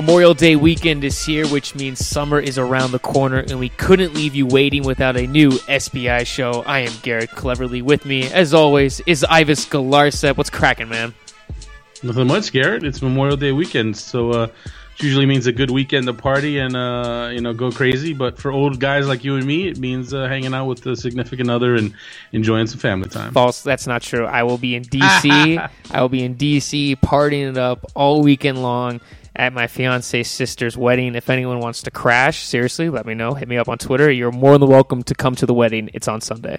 Memorial Day weekend is here, which means summer is around the corner, and we couldn't leave you waiting without a new SBI show. I am Garrett Cleverly. With me, as always, is Ives Galarcep. What's cracking, man? Nothing much, Garrett. It's Memorial Day weekend, so uh, it usually means a good weekend to party and uh, you know go crazy. But for old guys like you and me, it means uh, hanging out with a significant other and enjoying some family time. False. That's not true. I will be in DC. I will be in DC partying it up all weekend long at my fiance's sister's wedding. If anyone wants to crash, seriously, let me know. Hit me up on Twitter. You're more than welcome to come to the wedding. It's on Sunday.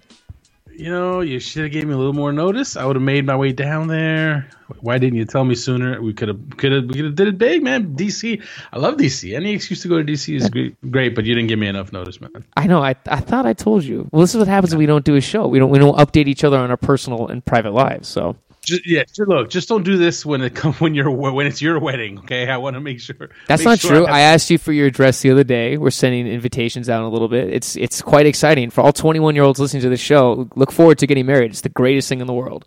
You know, you should have gave me a little more notice. I would have made my way down there. Why didn't you tell me sooner? We could have, could have, we could have did it big, man. DC, I love DC. Any excuse to go to DC is great, but you didn't give me enough notice, man. I know. I, I thought I told you. Well, this is what happens when we don't do a show. We don't we don't update each other on our personal and private lives. So just, yeah, look, just don't do this when it come when you're when it's your wedding. Okay, I want to make sure. That's make not sure true. I I asked you for your address the other day. We're sending invitations out in a little bit. It's it's quite exciting for all 21 year olds listening to the show. Look forward to getting married. It's the greatest thing in the world.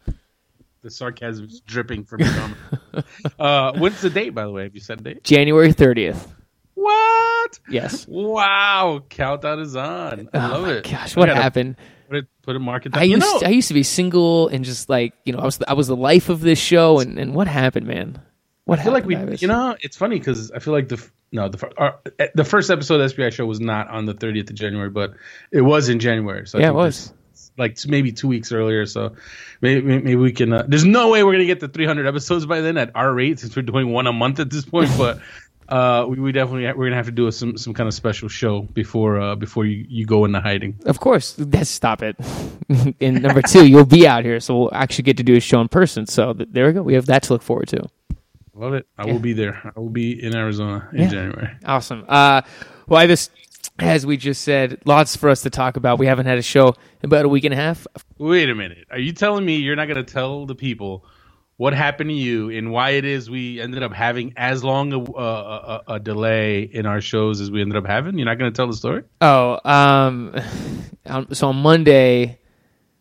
the sarcasm is dripping from your uh, when's the date, by the way? Have you set a date? January 30th. What? Yes. Wow, countdown is on. I oh love it. gosh, what gotta happened? Put it, put a market. I you used know, I used to be single and just like you know I was the, I was the life of this show and, and what happened, man? What I feel like we, you know, it's funny because I feel like the no the our, eh, the first episode of SBI show was not on the 30th of January, but it was in January. So Yeah, it was. like maybe two weeks earlier. So maybe maybe we can. Uh, there's no way we're gonna get to 300 episodes by then at our rate since we're doing one a month at this point. But uh, we, we definitely we're gonna have to do a, some some kind of special show before uh, before you, you go into hiding. Of course, let's stop it. and number two, you'll be out here, so we'll actually get to do a show in person. So th- there we go. We have that to look forward to. Love it. I Yeah. will be there. I will be in Arizona in Yeah. January. Awesome. Uh, well, I just, as we just said, lots for us to talk about. We haven't had a show in about a week and a half. Wait a minute. Are you telling me you're not going to tell the people what happened to you and why it is we ended up having as long a, a, a, delay in our shows as we ended up having? You're not going to tell the story? Oh, um, um, so on Monday,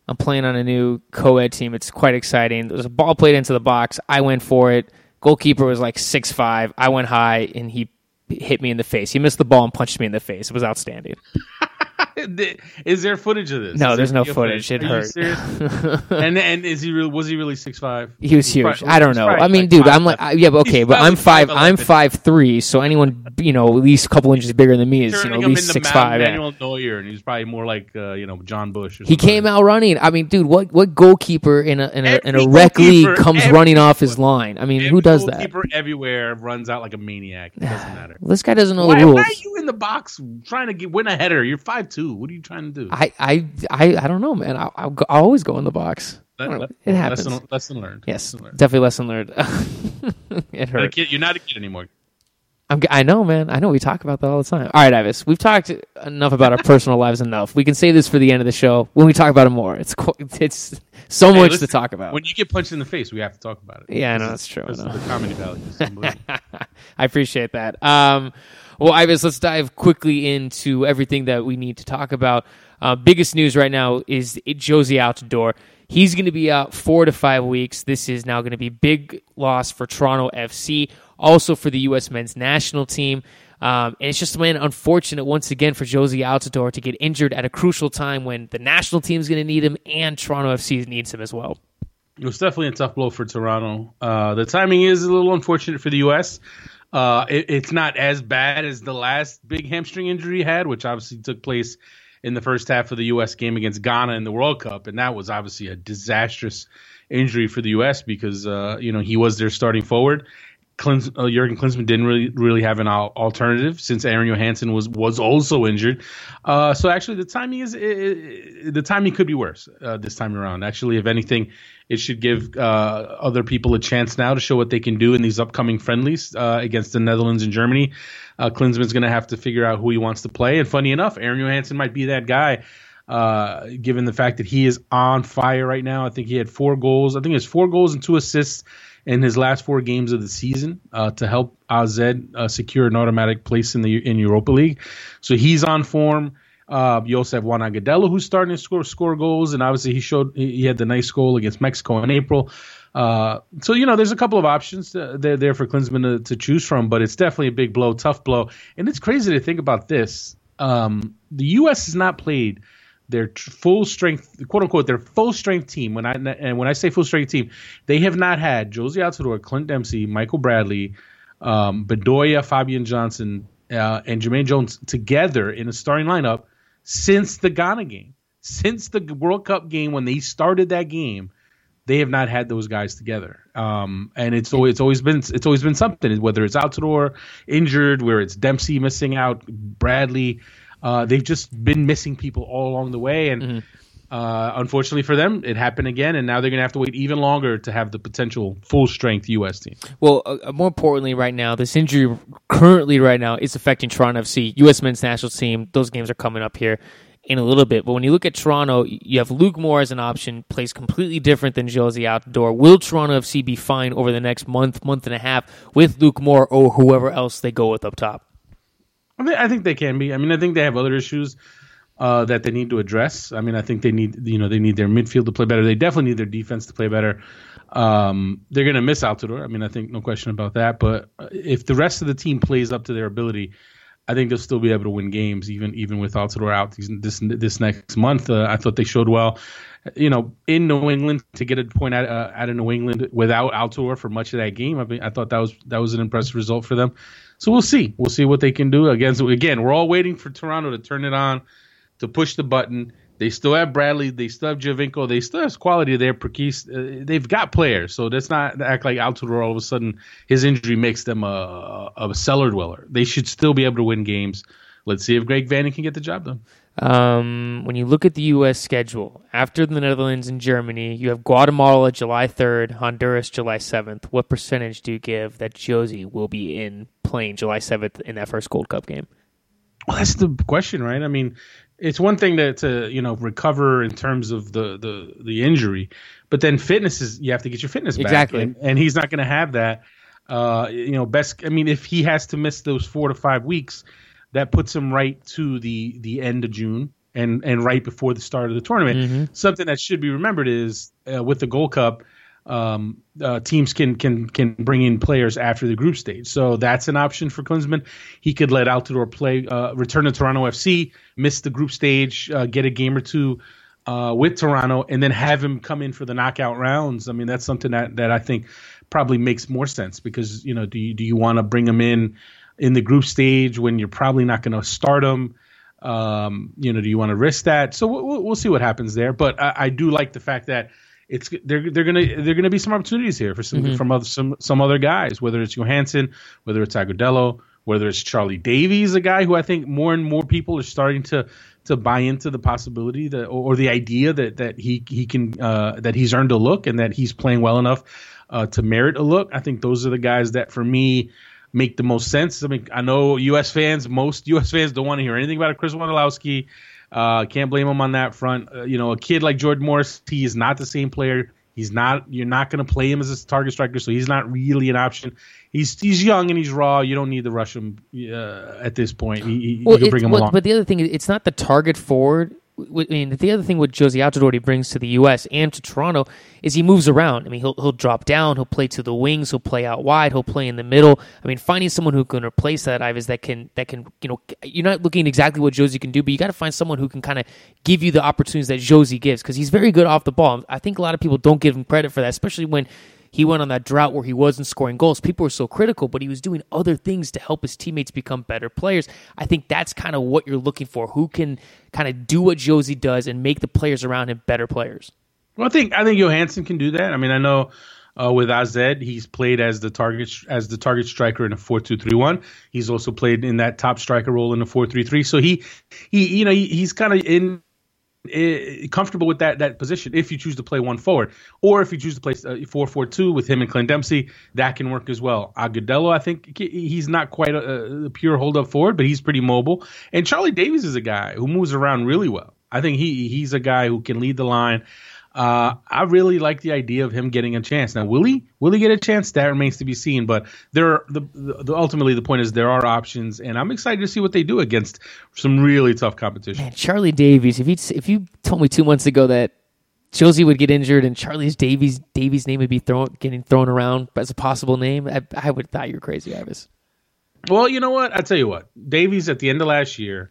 I'm playing on a new co-ed team. It's quite exciting. There's a ball played into the box. I went for it. Goalkeeper was like six five. I went high and he hit me in the face. He missed the ball and punched me in the face. It was outstanding. is there footage of this? No, Is there's no video footage. It Are hurt. and and is he real? Was he really six five? He was huge. Probably- I don't know. I mean, like dude, five I'm like. I- yeah, but okay, He's but I'm five. I'm five three. So anyone, you know, at least a couple inches bigger than me is, you know, at least six five. yeah. Manuel Neuer, and he's probably more like uh, you know Jon Busch. He came out running. I mean, dude, what what goalkeeper in a in a in a rec league comes running off his line? I mean, who does that? goalkeeper everywhere runs out like a maniac. It doesn't matter. This guy doesn't know the rules. why are you in the box trying to get, win a header? You're five two. What are you trying to do? I, I I I don't know, man. I, I'll, go, I'll always go in the box. I Le- don't know. le- It happens. Lesson, lesson learned. Yes, Lesson learned. definitely lesson learned. it You're, not a kid, you're not a kid anymore. I'm, I know, man. I know. We talk about that all the time. All right, Ives. We've talked enough about our personal lives. Enough. We can say this for the end of the show when we talk about it more. It's it's so Hey, much listen, to talk about. When you get punched in the face, we have to talk about it. Yeah, I know, that's true, I know. the comedy value. I appreciate that. Um, well, Ives, let's dive quickly into everything that we need to talk about. Uh, biggest news right now is Jozy out the door. He's going to be out four to five weeks. This is now going to be big loss for Toronto FC, also for the U.S. men's national team. Um, and it's just man, unfortunate once again for Jozy Altidore to get injured at a crucial time when the national team is going to need him and Toronto FC needs him as well. It was definitely a tough blow for Toronto. Uh, the timing is a little unfortunate for the U.S. Uh, it, it's not as bad as the last big hamstring injury he had, which obviously took place in the first half of the U.S. game against Ghana in the World Cup, and that was obviously a disastrous injury for the U.S. because uh, you know he was their starting forward. Klins, uh, Jurgen Klinsmann didn't really really have an al- alternative since Aron Johannsson was was also injured. Uh, so actually, the timing is i i the timing could be worse uh, this time around. Actually, if anything, it should give uh, other people a chance now to show what they can do in these upcoming friendlies uh, against the Netherlands and Germany. Uh, Klinsmann's going to have to figure out who he wants to play. And funny enough, Aron Johannsson might be that guy. Uh, given the fact that he is on fire right now, I think he had four goals. I think it's four goals and two assists in his last four games of the season uh, to help AZ uh, secure an automatic place in the in Europa League. So he's on form. Uh, you also have Juan Agudelo who's starting to score score goals, and obviously he showed he had the nice goal against Mexico in April. Uh, so you know, there's a couple of options uh, there there for Klinsmann to, to, choose from, but it's definitely a big blow, tough blow, and it's crazy to think about this. Um, the U.S. has not played their full strength, quote unquote, their full strength team. When I and when I say full strength team, they have not had Josie Altidore, Clint Dempsey, Michael Bradley, um, Bedoya, Fabian Johnson, uh, and Jermaine Jones together in a starting lineup since the Ghana game, since the World Cup game when they started that game. They have not had those guys together, um, and it's always, it's always been it's always been something. Whether it's Altidore injured, where it's Dempsey missing out, Bradley, uh, they've just been missing people all along the way, and mm-hmm. uh, unfortunately for them, it happened again. And now they're going to have to wait even longer to have the potential full strength U.S. team. Well, uh, uh, more importantly, right now, this injury currently right now is affecting Toronto FC, U.S. men's national team. Those games are coming up here in a little bit. But when you look at Toronto, you have Luke Moore as an option, plays completely different than Jozy Altidore. Will Toronto FC be fine over the next month, month and a half with Luke Moore or whoever else they go with up top? I, mean, I think they can be. I mean, I think they have other issues uh, that they need to address. I mean, I think they need you know they need their midfield to play better. They definitely need their defense to play better. Um, they're going to miss Altidore. I mean, I think no question about that. But uh, if the rest of the team plays up to their ability, I think they'll still be able to win games even even with Altidore out this this next month. Uh, I thought they showed well. You know, in New England to get a point out, uh, out of New England without Altidore for much of that game, I mean, I thought that was that was an impressive result for them. So we'll see. We'll see what they can do. Again, so again, we're all waiting for Toronto to turn it on, to push the button. They still have Bradley. They still have Giovinco. They still have quality there. Perquis, uh, they've got players. So that's not act like Altidore all of a sudden his injury makes them a, a cellar dweller. They should still be able to win games. Let's see if Greg Vanney can get the job done. Um, when you look at the U.S. schedule, after the Netherlands and Germany, you have Guatemala July 3rd, Honduras July 7th. What percentage do you give that Jozy will be in playing July 7th in that first Gold Cup game? Well, that's the question, right? I mean, it's one thing to, to you know recover in terms of the, the, the injury, but then fitness is you have to get your fitness back, exactly, and, and he's not going to have that. Uh, you know, best. I mean, if he has to miss those four to five weeks, that puts him right to the the end of June and and right before the start of the tournament. Mm-hmm. Something that should be remembered is uh, with the Gold Cup, um, uh, teams can can can bring in players after the group stage, so that's an option for Klinsmann. He could let Altidore play, uh, return to Toronto FC, miss the group stage, uh, get a game or two. Uh, with Toronto, and then have him come in for the knockout rounds. I mean, that's something that, that I think probably makes more sense because you know, do you do you want to bring him in in the group stage when you're probably not going to start them. Um, you know, do you want to risk that? So we'll, we'll see what happens there. But I, I, do like the fact that it's they're they're gonna they're gonna be some opportunities here for some mm-hmm. from other some some other guys, whether it's Johannsson, whether it's Agudelo, whether it's Charlie Davies, a guy who I think more and more people are starting to to buy into the possibility that or, or the idea that that he he can uh, that he's earned a look and that he's playing well enough uh, to merit a look. I think those are the guys that for me make the most sense. I mean, I know U.S. fans, most U.S. fans don't want to hear anything about a Chris Wondolowski. Uh, can't blame him on that front. Uh, you know, a kid like Jordan Morris, he is not the same player. He's not. You're not going to play him as a target striker, so he's not really an option. He's he's young and he's raw. You don't need to rush him uh, at this point. He, well, you can bring him well, along. But the other thing, it's not the target forward I mean, the other thing what Jozy Altidore brings to the U.S. and to Toronto is he moves around. I mean, he'll he'll drop down, he'll play to the wings, he'll play out wide, he'll play in the middle. I mean, finding someone who can replace that Ives that can that can you know you're not looking exactly what Jozy can do, but you got to find someone who can kind of give you the opportunities that Jozy gives because he's very good off the ball. I think a lot of people don't give him credit for that, especially when he went on that drought where he wasn't scoring goals. People were so critical, but he was doing other things to help his teammates become better players. I think that's kind of what you're looking for. Who can kind of do what Jozy does and make the players around him better players? Well, I think I think Johannsson can do that. I mean, I know uh, with AZ, he's played as the target as the target striker in a four two three one. He's also played in that top striker role in a four three three. So he he you know he, he's kind of in comfortable with that that position if you choose to play one forward, or if you choose to play uh, four four two with him and Clint Dempsey, that can work as well. Agudelo, I think he's not quite a, a pure hold up forward, but he's pretty mobile. And Charlie Davies is a guy who moves around really well. I think he he's a guy who can lead the line. Uh, I really like the idea of him getting a chance. Now, will he? Will he get a chance? That remains to be seen. But there, are, the, the ultimately the point is there are options, and I'm excited to see what they do against some really tough competition. Man, Charlie Davies. If you if you told me two months ago that Jozy would get injured and Charlie's Davies Davies name would be thrown getting thrown around as a possible name, I, I would have thought you were crazy, Ives. Well, you know what? I tell you what, Davies at the end of last year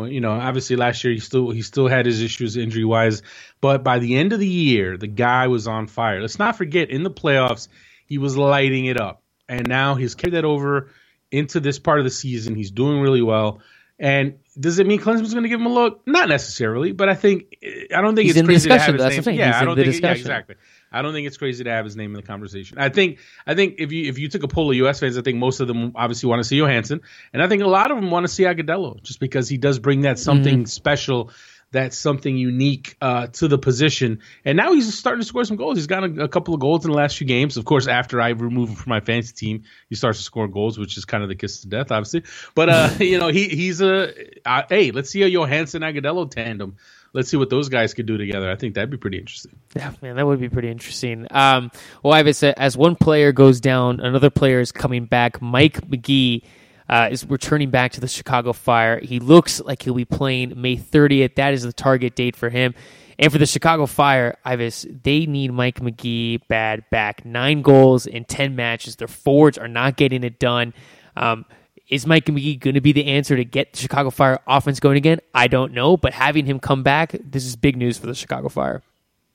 well, you know, obviously last year he still he still had his issues injury wise, but by the end of the year, the guy was on fire. Let's not forget in the playoffs he was lighting it up, and now he's carried that over into this part of the season. He's doing really well. And does it mean Klinsmann's going to give him a look? Not necessarily, but I think I don't think he's it's crazy to have his name. Yeah, I don't think yeah, exactly. I don't think it's crazy to have his name in the conversation. I think I think if you if you took a poll of U.S. fans, I think most of them obviously want to see Johannsson, and I think a lot of them want to see Agudelo just because he does bring that something mm-hmm. special that's something unique uh, to the position. And now he's starting to score some goals. He's got a, a, couple of goals in the last few games. Of course, after I remove him from my fantasy team, he starts to score goals, which is kind of the kiss to death, obviously. But uh, you know, he he's a uh, hey, let's see a Johannsson Agudelo tandem let's see what those guys could do together. I think that'd be pretty interesting. Yeah, man, that would be pretty interesting. Um, well, I've said as one player goes down, another player is coming back. Mike Magee. Uh, is returning back to the Chicago Fire. He looks like he'll be playing May 30th. That is the target date for him. And for the Chicago Fire, Ives, they need Mike Magee bad back. Nine goals in 10 matches. Their forwards are not getting it done. Um, is Mike Magee going to be the answer to get the Chicago Fire offense going again? I don't know, but having him come back, this is big news for the Chicago Fire.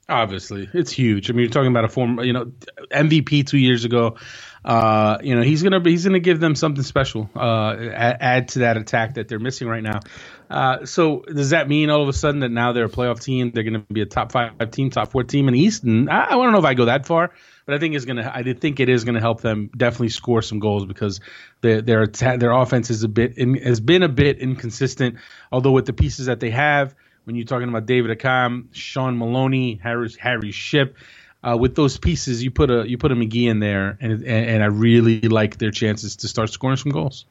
Obviously, it's huge. I mean, you're talking about a former, you know, MVP two years ago. Uh, you know, he's gonna he's gonna give them something special. Uh, add, to that attack that they're missing right now. Uh, so does that mean all of a sudden that now they're a playoff team? They're to be a top five team, top four team in the East? And I, I don't know if I go that far but I think it's gonna. I think it is gonna help them definitely score some goals because their their their offense is a bit in, has been a bit inconsistent. Although with the pieces that they have, when you're talking about David Accam, Shaun Maloney, Harry Harry Shipp. Uh, with those pieces, you put a you put a Magee in there, and, and, and I really like their chances to start scoring some goals.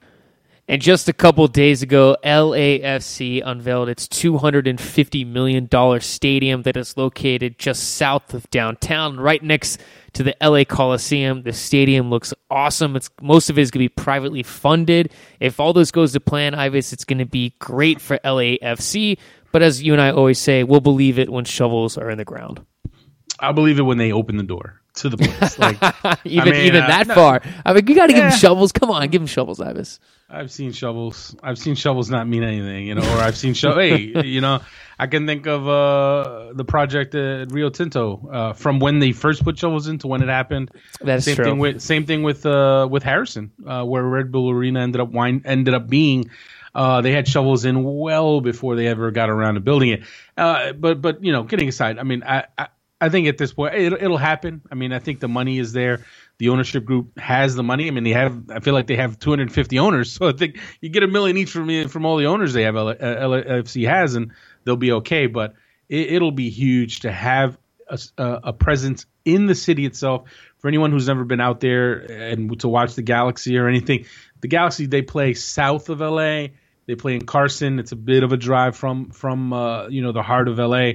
And just a couple days ago, LAFC unveiled its $250 million stadium that is located just south of downtown, right next to the LA Coliseum. The stadium looks awesome. It's most of it is going to be privately funded. If all this goes to plan, Ives, it's going to be great for LAFC. But as you and I always say, we'll believe it when shovels are in the ground. I'll believe it when they open the door to the place. Like even I mean, even uh, that no, far. I mean, you got to yeah. give them shovels. Come on, give them shovels, Ives. I've seen shovels. I've seen shovels not mean anything, you know. Or I've seen shovels. hey, you know, I can think of uh, the project at Rio Tinto uh, from when they first put shovels into when it happened. That's same true. Thing with, same thing with uh, with Harrison, uh, where Red Bull Arena ended up wine, ended up being. Uh, they had shovels in well before they ever got around to building it. Uh, but but you know, getting aside, I mean, I, I I think at this point it, it'll happen. I mean, I think the money is there the ownership group has the money. I mean, they have. I feel like they have 250 owners, so I think you get a million each from from all the owners they have. LFC has, and they'll be okay. But it, will be huge to have a, a, presence in the city itself. For anyone who's never been out there and to watch the Galaxy or anything, the Galaxy they play south of LA. They play in Carson. It's a bit of a drive from from uh, you know the heart of LA.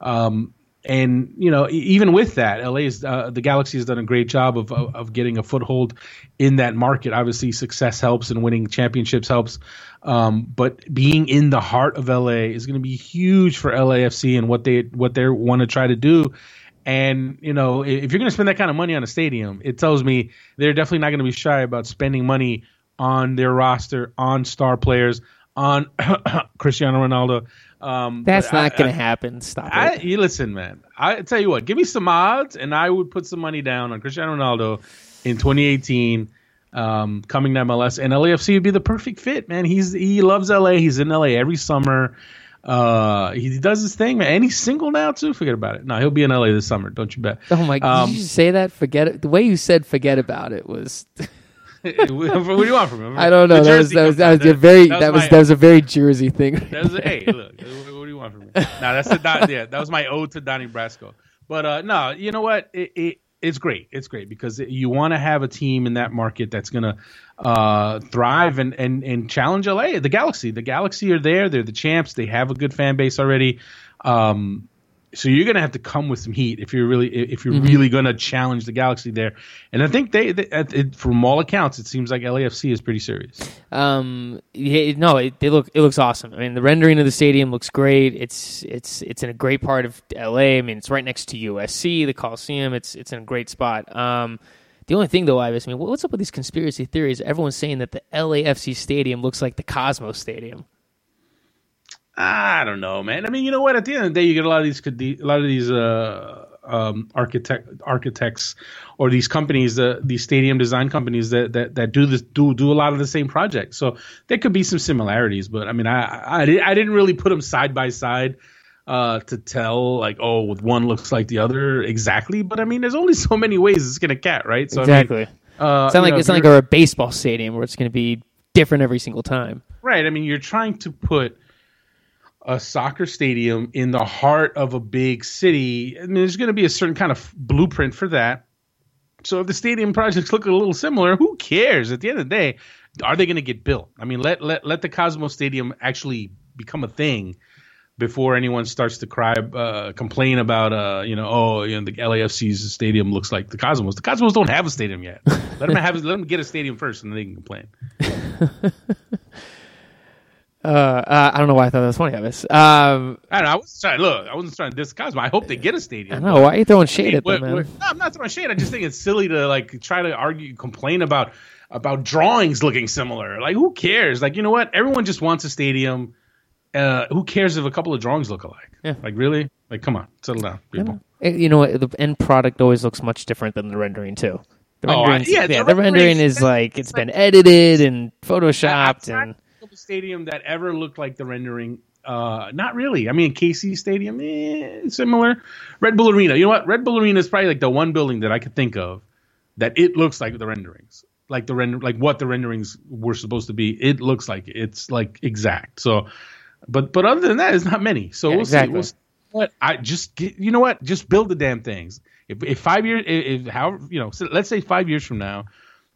Um, and you know even with that LA's uh, the Galaxy has done a great job of, of, of getting a foothold in that market. Obviously success helps and winning championships helps. Um, but being in the heart of LA is going to be huge for LAFC and what they what they want to try to do. And you know if you're going to spend that kind of money on a stadium it tells me they're definitely not going to be shy about spending money on their roster on star players on Cristiano Ronaldo um, That's not going to happen. Stop I, it. You listen, man. I tell you what. Give me some odds, and I would put some money down on Cristiano Ronaldo in 2018 um, coming to MLS, and LAFC would be the perfect fit, man. He's he loves LA. He's in LA every summer. Uh, he does his thing, man. And he's single now too. Forget about it. No, he'll be in LA this summer. Don't you bet. Oh my! Um, did you say that? Forget it. The way you said "forget about it" was. what do you want from him? I don't know. That was, that was, that was, a very that was, that was, that was a very Jersey thing. That was hey, look, what do you want from me? Now that's the yeah, that was my ode to Donnie Brasco. But uh, no, you know what? It, it it's great. It's great because you want to have a team in that market that's going to uh, thrive and, and and challenge LA. The Galaxy, the Galaxy are there. They're the champs. They have a good fan base already. Um, so you're going to have to come with some heat if you're really if you're Mm-hmm. really going to challenge the Galaxy there. And I think they, they it, from all accounts, it seems like LAFC is pretty serious. Um, yeah, no, it, they look it looks awesome. I mean, the rendering of the stadium looks great. It's it's it's in a great part of LA. I mean, it's right next to USC, the Coliseum. It's it's in a great spot. Um, the only thing though, Ives, I mean, what's up with these conspiracy theories? Everyone's saying that the LAFC stadium looks like the Cosmos Stadium. I don't know, man. I mean, you know what? At the end of the day, you get a lot of these a lot of these uh, um, architect architects or these companies, uh, these stadium design companies that, that that do this do do a lot of the same projects. So there could be some similarities, but I mean, I I, I didn't really put them side by side uh, to tell like, oh, one looks like the other exactly. But I mean, there's only so many ways it's gonna cat, right? So exactly. I mean, uh, it's not like know, it's not like a baseball stadium where it's going to be different every single time. Right. I mean, you're trying to put a soccer stadium in the heart of a big city. I mean, there's going to be a certain kind of blueprint for that. So if the stadium projects look a little similar, who cares? At the end of the day, are they going to get built? I mean, let let let the Cosmos Stadium actually become a thing before anyone starts to cry, uh, complain about, uh, you know, oh, you know, the LAFC's stadium looks like the Cosmos. The Cosmos don't have a stadium yet. Let them have, let them get a stadium first, and then they can complain. Uh, uh, I don't know why I thought that was funny, Ives. Um, I don't know. I was trying. Look, I wasn't trying to diss Cosmo. I hope they get a stadium. I know why are you throwing shade Hey, at them, man. no, I'm not throwing shade. I just think it's silly to like try to argue, complain about about drawings looking similar. Like, who cares? Like, you know what? Everyone just wants a stadium. Uh, who cares if a couple of drawings look alike? Yeah. Like, really? Like, come on, settle down, people. Eh, You know what? The end product always looks much different than the rendering too. The Oh, rendering, yeah, yeah, the the rendering renderings- is like it's been edited and photoshopped and stadium that ever looked like the rendering. Uh, not really. I mean, KC Stadium, eh, similar. Red Bull Arena. You know what? Red Bull Arena is probably like the one building that I could think of that it looks like the renderings, like the render, like what the renderings were supposed to be. It looks like it. it's like exact. So, but but other than that, it's not many. So Yeah, we'll exactly. see. We'll see. What I just get, you know what? Just build the damn things. If, if five years, if, if how you know, so let's say five years from now,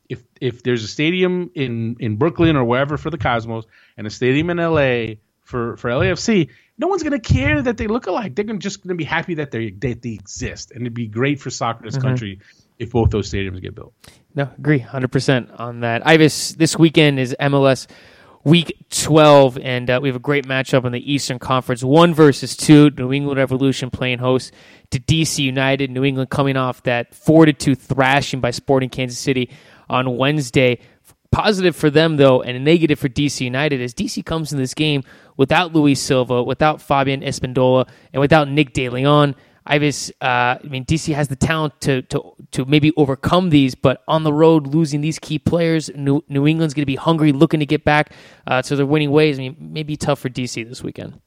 if if there's a stadium in in Brooklyn or wherever for the Cosmos and a stadium in LA for for LAFC, no one's gonna care that they look alike. They're gonna, just gonna be happy that they that they exist, and it'd be great for soccer in this country if both those stadiums get built. no, agree, hundred percent on that. Ives, this weekend is MLS Week 12, and uh, we have a great matchup in the Eastern Conference. One versus two. New England Revolution playing host to DC United. New England coming off that four to two thrashing by Sporting Kansas City on Wednesday. Positive for them though, and a negative for DC United as DC comes in this game without Luis Silva, without Fabian Espindola, and without Nick De Leon. Ives, uh, I mean, DC has the talent to to to maybe overcome these, but on the road, losing these key players, New, New England's going to be hungry, looking to get back uh, to their winning ways. I mean, maybe tough for DC this weekend.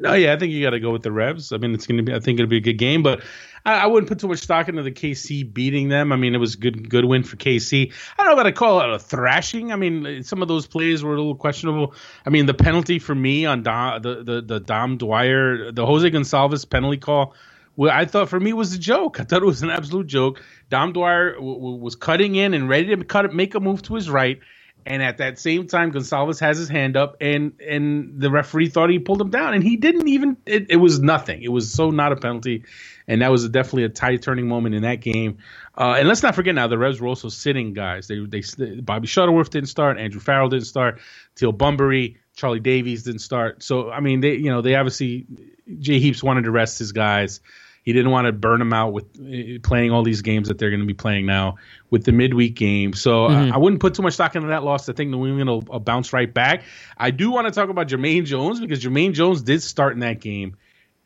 No, yeah, I think you got to go with the Revs. I mean, it's going to be. I think it'll be a good game, but I, I wouldn't put too much stock into the KC beating them. I mean, it was a good good win for KC. I don't know about to call it a thrashing. I mean, some of those plays were a little questionable. I mean, the penalty for me on Dom, the, the the Dom Dwyer, the Jose Gonçalves penalty call. Well, I thought for me was a joke. I thought it was an absolute joke. Dom Dwyer w- w- was cutting in and ready to cut make a move to his right, and at that same time, Gonçalves has his hand up, and and the referee thought he pulled him down, and he didn't even. It, it was nothing. It was so not a penalty, and that was definitely a tie turning moment in that game. Uh, and let's not forget now, the Revs were also sitting guys. They they Bobby Shuttleworth didn't start, Andrew Farrell didn't start, Teal Bunbury, Charlie Davies didn't start. So I mean, they you know they obviously Jay Heaps wanted to rest his guys. He didn't want to burn them out with uh, playing all these games that they're going to be playing now with the midweek game. So uh, I wouldn't put too much stock into that loss. I think New England will, will bounce right back. I do want to talk about Jermaine Jones because Jermaine Jones did start in that game,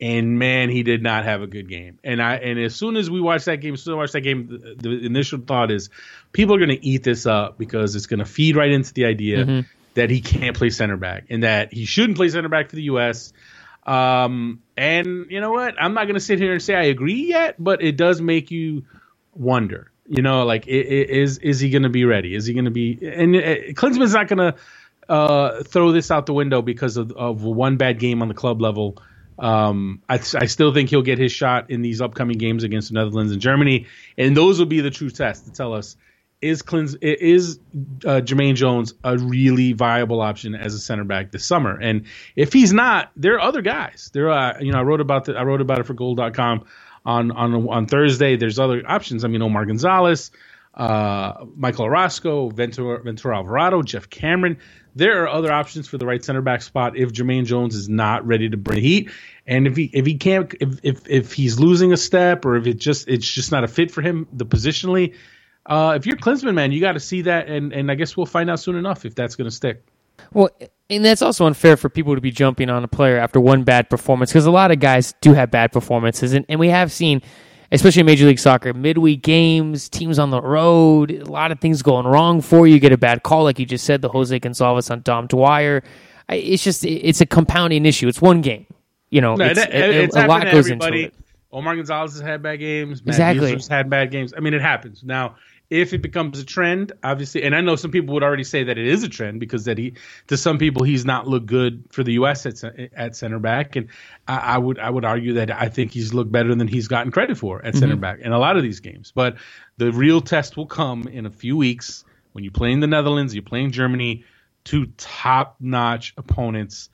and man, he did not have a good game. And I and as soon as we watch that game, as soon as I watch that game, the, the initial thought is people are going to eat this up because it's going to feed right into the idea that he can't play center back and that he shouldn't play center back for the U.S. Um, and you know what? I'm not going to sit here and say I agree yet, but it does make you wonder. You know, like i- i- is is he going to be ready? Is he going to be? And uh, Klinsmann's not going to uh, throw this out the window because of, of one bad game on the club level. Um, I, I still think he'll get his shot in these upcoming games against the Netherlands and Germany, and those will be the true tests to tell us is Clins, is uh, Jermaine Jones a really viable option as a center back this summer? And if he's not, there are other guys. There are, you know, I wrote about the, I wrote about it for Goal.com on on on Thursday. There's other options. I mean, Omar Gonzalez, uh, Michael Orozco, Ventura, Ventura Alvarado, Geoff Cameron. There are other options for the right center back spot if Jermaine Jones is not ready to bring heat, and if he if he can't if if if he's losing a step or if it just it's just not a fit for him the positionally. Uh, if you're Klinsmann, man, you got to see that, and, and I guess we'll find out soon enough if that's going to stick. Well, and that's also unfair for people to be jumping on a player after one bad performance because a lot of guys do have bad performances, and, and we have seen, especially in Major League Soccer, midweek games, teams on the road, a lot of things going wrong for you. get a bad call, like you just said, the Jose Gonzalez on Dom Dwyer. It's just it's a compounding issue. It's one game, you know. No, it's, it, it, it's a lot goes into it. Omar Gonzalez has had bad games. Matt Exactly. Mueller's had bad games. I mean, it happens. Now, if it becomes a trend, obviously, and I know some people would already say that it is a trend because that he, to some people, he's not looked good for the U.S. at at center back, and I, I would I would argue that I think he's looked better than he's gotten credit for at center back in a lot of these games. But the real test will come in a few weeks when you play in the Netherlands, you're playing Germany, two top notch opponents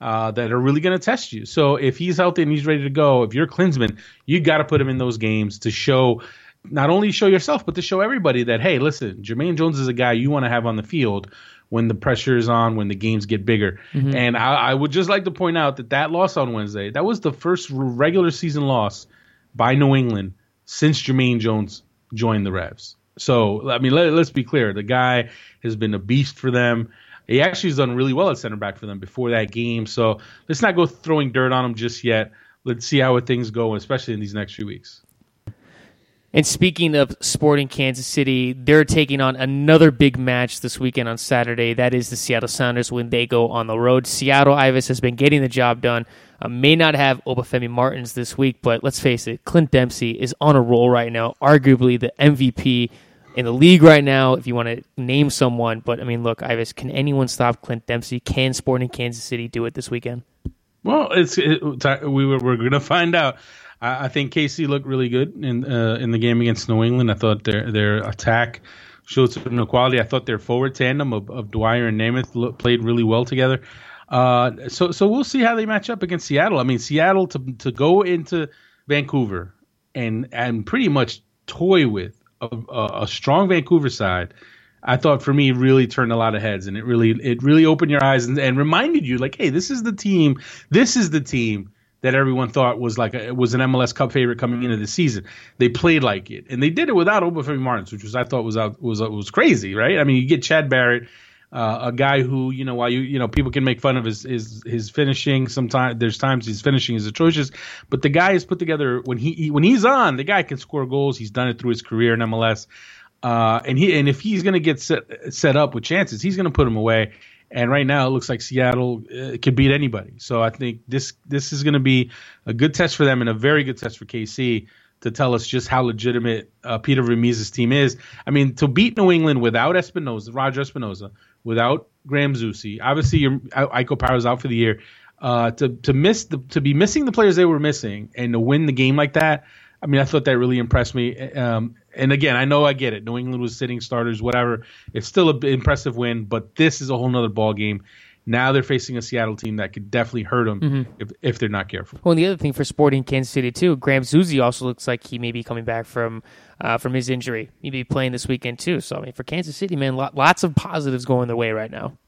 uh, that are really going to test you. So if he's healthy and he's ready to go, if you're Klinsmann, you got to put him in those games to show not only show yourself but to show everybody that hey, listen, Jermaine Jones is a guy you want to have on the field when the pressure is on, when the games get bigger. Mm-hmm. And I, I would just like to point out that that loss on Wednesday, that was the first regular season loss by New England since Jermaine Jones joined the Revs. So I mean, let, let's be clear: the guy has been a beast for them. He actually has done really well at center back for them before that game. So let's not go throwing dirt on him just yet. Let's see how things go, especially in these next few weeks. And speaking of Sporting Kansas City, they're taking on another big match this weekend on Saturday. That is the Seattle Sounders when they go on the road. Seattle Ives has been getting the job done. Uh, may not have Obafemi Martins this week, but let's face it, Clint Dempsey is on a roll right now, arguably the MVP in the league right now, if you want to name someone. But I mean, look, Ives, can anyone stop Clint Dempsey? Can Sporting Kansas City do it this weekend? Well, it's it, we were we're gonna find out. I, I think KC looked really good in uh, in the game against New England. I thought their their attack showed some quality. I thought their forward tandem of, of Dwyer and Nemeth look, played really well together. Uh, so so we'll see how they match up against Seattle. I mean, Seattle to to go into Vancouver and and pretty much toy with a, a, a strong Vancouver side. I thought for me really turned a lot of heads and it really it really opened your eyes and, and reminded you like hey this is the team this is the team that everyone thought was like a, was an MLS Cup favorite coming into the season. They played like it, and they did it without Obafemi Martins, which was I thought was out, was was crazy, right? I mean, you get Chad Barrett, uh, a guy who you know while you you know people can make fun of his his his finishing. Sometimes there's times his finishing is atrocious, but the guy is put together when he, he when he's on, the guy can score goals. He's done it through his career in MLS. Uh, and he and if he's going to get set set up with chances, he's going to put them away. And right now, it looks like Seattle uh, could beat anybody. So I think this this is going to be a good test for them and a very good test for KC to tell us just how legitimate uh, Peter Vermes' team is. I mean, to beat New England without Espinoza, Roger Espinoza, without Graham Zusi, obviously your Ike Opara's out for the year. Uh, to to miss the to be missing the players they were missing and to win the game like that. I mean, I thought that really impressed me. Um, and again, I know I get it. New England was sitting starters, whatever. It's still an impressive win, but this is a whole nother ball game. Now they're facing a Seattle team that could definitely hurt them Mm-hmm. if, if they're not careful. Well, and the other thing for Sporting Kansas City too, Graham Zusi also looks like he may be coming back from uh, from his injury. He may be playing this weekend too. So I mean, for Kansas City, man, lot, lots of positives going their way right now.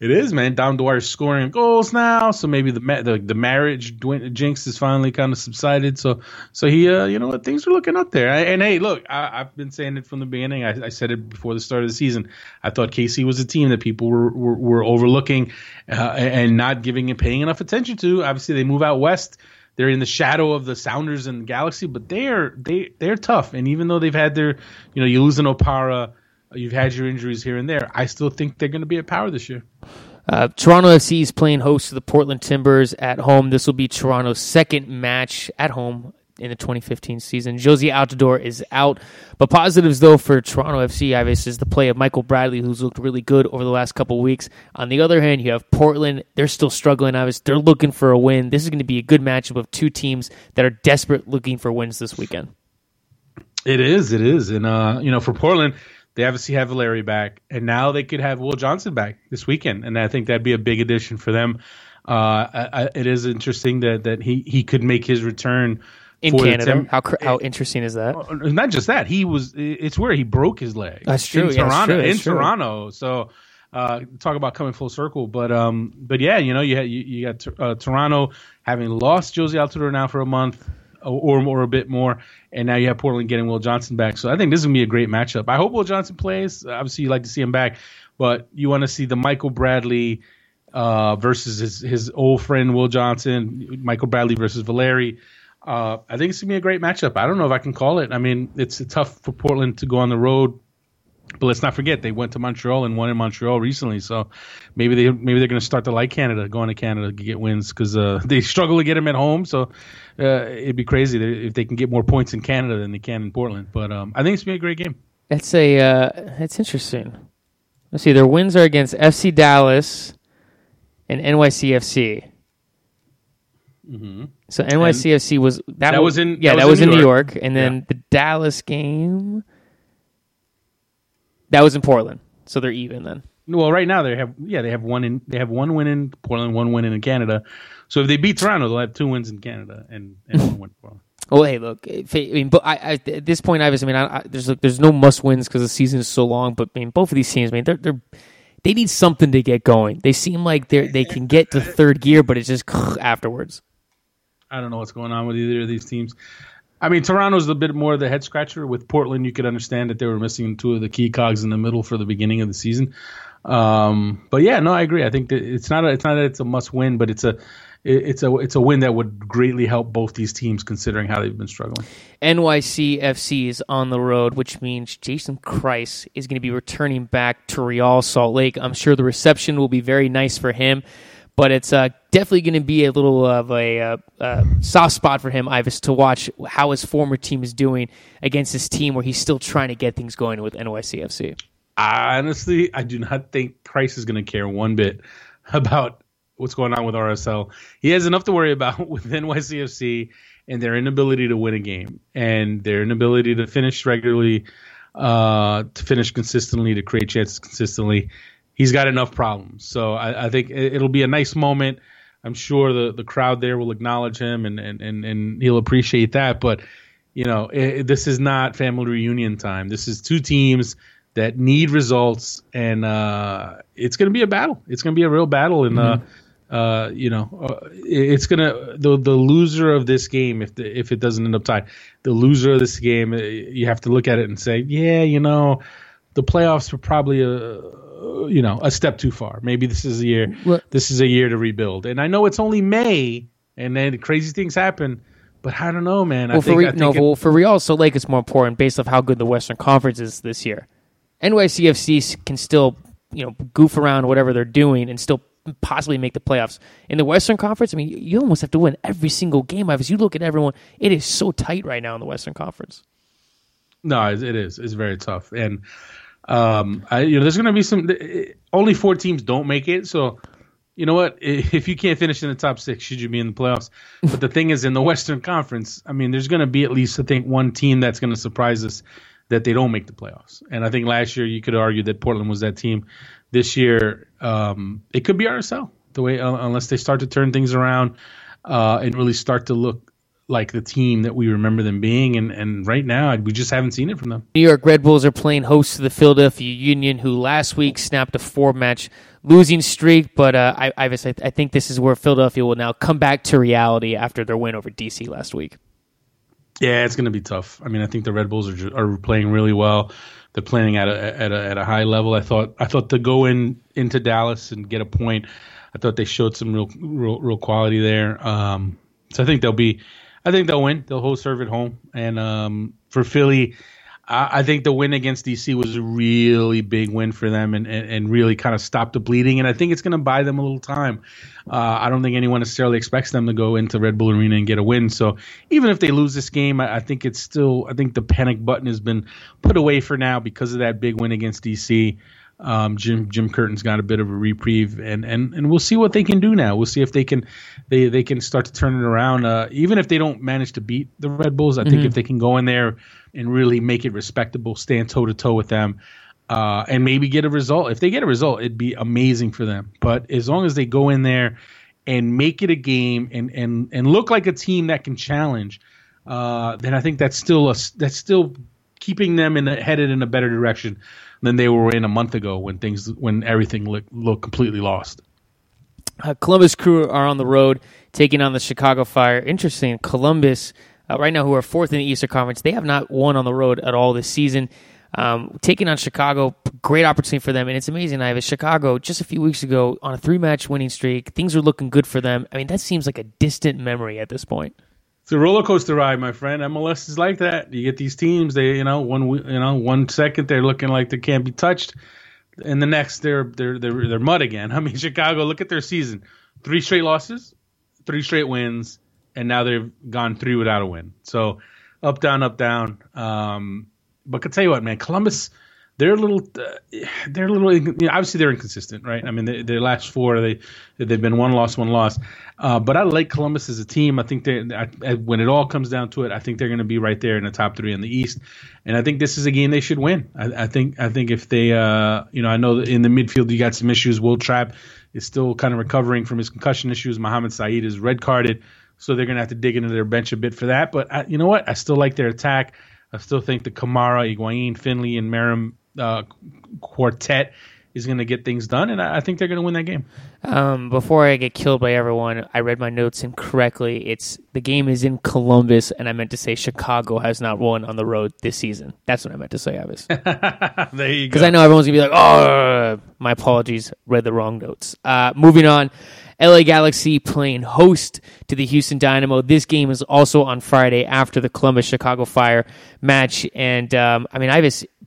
It is, man. Dom Dwyer's scoring goals now, so maybe the ma- the, the marriage jinx is finally kind of subsided. So so he, uh, you know what, things are looking up there. I, and hey, look, I, I've been saying it from the beginning. I, I said it before the start of the season. I thought KC was a team that people were were, were overlooking uh, and not giving and paying enough attention to. Obviously, they move out west. They're in the shadow of the Sounders and Galaxy, but they're they they're tough. And even though they've had their, you know, you lose an Opara, you've had your injuries here and there. I still think they're going to be a power this year. Uh, Toronto FC is playing host to the Portland Timbers at home. This will be Toronto's second match at home in the 2015 season. Jozy Altidore is out, but positives though for Toronto FC, Ives, is the play of Michael Bradley, who's looked really good over the last couple weeks. On the other hand, you have Portland; they're still struggling. Ives, they're looking for a win. This is going to be a good matchup of two teams that are desperate looking for wins this weekend. It is, it is, and uh, you know, for Portland, They obviously have Valeri back, and now they could have Will Johnson back this weekend, and I think that'd be a big addition for them. Uh, I, I, it is interesting that that he he could make his return in Canada. Tem- how how interesting is that? Uh, not just that, he was. It's where he broke his leg. That's true. In yeah, Toronto, true, in true. Toronto. So uh, talk about coming full circle. But um, but yeah, you know, you had, you, you got uh, Toronto having lost Jozy Altidore now for a month or, or a bit more, and now you have Portland getting Will Johnson back. So I think this is gonna be a great matchup. I hope Will Johnson plays. Obviously, you like to see him back, but you want to see the Michael Bradley. Uh, versus his, his old friend Will Johnson, Michael Bradley versus Valeri. Uh, I think it's gonna be a great matchup. I don't know if I can call it. I mean, it's tough for Portland to go on the road but let's not forget they went to Montreal and won in Montreal recently. So maybe they maybe they're going to start to like Canada, going to Canada to get wins because uh, they struggle to get them at home. So uh, it'd be crazy if they can get more points in Canada than they can in Portland. But um, I think it's gonna be a great game. It's a uh, it's interesting. Let's see. Their wins are against FC Dallas and NYCFC. Mm-hmm. So NYCFC and was that, that was, in yeah that, that was, in New York, York. and then yeah. the Dallas game that was in Portland, so they're even then. Well, right now they have yeah they have one in they have one win in Portland, one win in Canada. So if they beat Toronto, they'll have two wins in Canada and, and one win in Portland. Well, hey, look. I mean, but I, I, at this point, obviously, I mean, I, I, there's there's no must wins because the season is so long. But I mean, both of these teams, I mean, they're they're they need something to get going. They seem like they they can get to third gear, but it's just afterwards. I don't know what's going on with either of these teams. I mean, Toronto's a bit more of the head scratcher. With Portland, you could understand that they were missing two of the key cogs in the middle for the beginning of the season. Um, but yeah, no, I agree. I think that it's not a, it's not that it's a must win, but it's a it's a it's a win that would greatly help both these teams considering how they've been struggling. NYCFC is on the road, which means Jason Kreis is going to be returning back to Real Salt Lake. I'm sure the reception will be very nice for him but it's uh, definitely going to be a little of a uh, uh, soft spot for him, Ives, to watch how his former team is doing against this team where he's still trying to get things going with NYCFC. Honestly, I do not think Kreis is going to care one bit about what's going on with RSL. He has enough to worry about with NYCFC and their inability to win a game and their inability to finish regularly, uh, to finish consistently, to create chances consistently he's got enough problems. So I, I think it'll be a nice moment. I'm sure the, the crowd there will acknowledge him and, and, and, and he'll appreciate that. But, you know, it, this is not family reunion time. This is two teams that need results, and uh, it's going to be a battle. It's going to be a real battle. And, uh, mm-hmm. uh, uh, you know, uh, it's going to, the, the loser of this game, if, the, if it doesn't end up tied, the loser of this game, uh, you have to look at it and say, yeah, you know, the playoffs were probably a, Uh, you know a step too far. Maybe this is a year. This is a year to rebuild. And I know it's only May, and then crazy things happen. But I don't know, man. Well, I for think, Re- no, it, well, for Real Salt Lake, it's more important based off how good the Western Conference is this year. NYCFC can still, you know, goof around whatever they're doing and still possibly make the playoffs. In the Western Conference, I mean, you almost have to win every single game. As you look at everyone, it is so tight right now in the Western Conference. No, it is. It's very tough, and um, I, you know, there's going to be some. Only four teams don't make it, so you know what? If you can't finish in the top six, should you be in the playoffs? But the thing is, in the Western Conference, I mean, there's going to be at least I think one team that's going to surprise us that they don't make the playoffs. And I think last year you could argue that Portland was that team. This year, um, it could be RSL. The way uh, unless they start to turn things around uh, and really start to look like the team that we remember them being, and, and right now we just haven't seen it from them. New York Red Bulls are playing host to the Philadelphia Union, who last week snapped a four-match losing streak. But uh, I, I, I think this is where Philadelphia will now come back to reality after their win over DC last week. Yeah, it's going to be tough. I mean, I think the Red Bulls are are playing really well. They're playing at a at a at a high level. I thought I thought to go in into Dallas and get a point. I thought they showed some real real, real quality there. Um, so I think they'll be I think they'll win. They'll hold serve at home. And um, for Philly, I, I, think the win against DC was a really big win for them and, and, and really kind of stopped the bleeding. And I think it's going to buy them a little time. Uh, I don't think anyone necessarily expects them to go into Red Bull Arena and get a win. So even if they lose this game, I, I think it's still, I think the panic button has been put away for now because of that big win against DC. Um, Jim Jim Curtin's got a bit of a reprieve, and, and, and we'll see what they can do now. We'll see if they can they, they can start to turn it around. Uh, even if they don't manage to beat the Red Bulls, I mm-hmm. think if they can go in there and really make it respectable, stand toe to toe with them, uh, and maybe get a result. If they get a result, it'd be amazing for them. But as long as they go in there and make it a game and and and look like a team that can challenge, uh, then I think that's still a, that's still keeping them in a, headed in a better direction than they were in a month ago when things when everything looked looked completely lost. Uh, Columbus Crew are on the road taking on the Chicago Fire. Interesting, Columbus uh, right now, who are fourth in the Eastern Conference, they have not won on the road at all this season. Um, taking on Chicago, great opportunity for them, and it's amazing. I have a Chicago just a few weeks ago on a three-match winning streak. Things are looking good for them. I mean, that seems like a distant memory at this point. It's a roller coaster ride, my friend. MLS is like that. You get these teams, they you know one you know one second they're looking like they can't be touched, and the next they're they're they're they're mud again. I mean, Chicago, look at their season: three straight losses, three straight wins, and now they've gone three without a win. So up down up down. Um, but I can tell you what, man, Columbus, they're a little, uh, they're a little. You know, obviously, they're inconsistent, right? I mean, they, their last four, they they've been one loss, one loss. Uh, but I like Columbus as a team. I think they, when it all comes down to it, I think they're going to be right there in the top three in the East. And I think this is a game they should win. I, I think, I think if they, uh, you know, I know in the midfield you got some issues. Wil Trapp is still kind of recovering from his concussion issues. Mohammed Saeid is red carded, so they're going to have to dig into their bench a bit for that. But I, you know what? I still like their attack. I still think the Kamara, Higuain, Finlay, and Meram uh, quartet is going to get things done, and I, I think they're going to win that game. Um, before I get killed by everyone, I read my notes incorrectly. It's the game is in Columbus, and I meant to say Chicago has not won on the road this season. That's what I meant to say, Ives. there you go. Because I know everyone's gonna be like, "Oh, my apologies, read the wrong notes." Uh, moving on. LA Galaxy playing host to the Houston Dynamo. This game is also on Friday after the Columbus Chicago Fire match. And um, I mean, I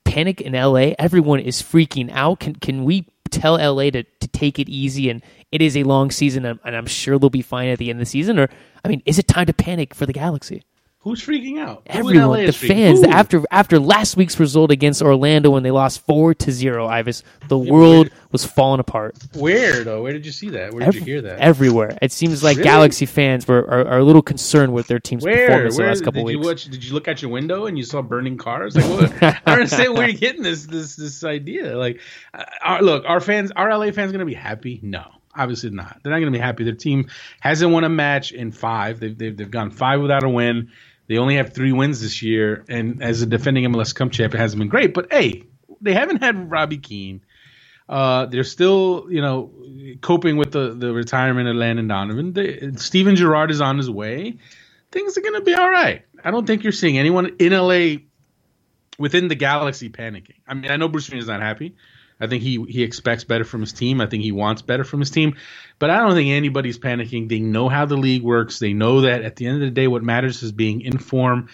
panic in LA. Everyone is freaking out. Can can we tell LA to, to take it easy? And it is a long season, and, and I'm sure they'll be fine at the end of the season. Or I mean, is it time to panic for the Galaxy? Who's freaking out? Everyone, the fans. After after last week's result against Orlando when they lost four to zero, Ives, the yeah, world where, was falling apart. Where though? Where did you see that? Where did Every, you hear that? Everywhere. It seems like really? Galaxy fans were are, are, a little concerned with their team's where? performance where? the last couple did weeks. You watch, did you look out your window and you saw burning cars? Like, what? I don't understand where you're getting this this this idea. Like, uh, our, look, our fans, our LA fans, going to be happy? No obviously not. They're not going to be happy. Their team hasn't won a match in five. They've, they've, they've gone five without a win. They only have three wins this year, and as a defending MLS Cup champ, it hasn't been great. But hey, they haven't had Robbie Keane. Uh, they're still, you know, coping with the, the retirement of Landon Donovan. They, Steven Gerrard is on his way. Things are going to be all right. I don't think you're seeing anyone in LA within the galaxy panicking. I mean, I know Bruce Arena is not happy. I think he he expects better from his team. I think he wants better from his team. But I don't think anybody's panicking. They know how the league works. They know that at the end of the day, what matters is being informed.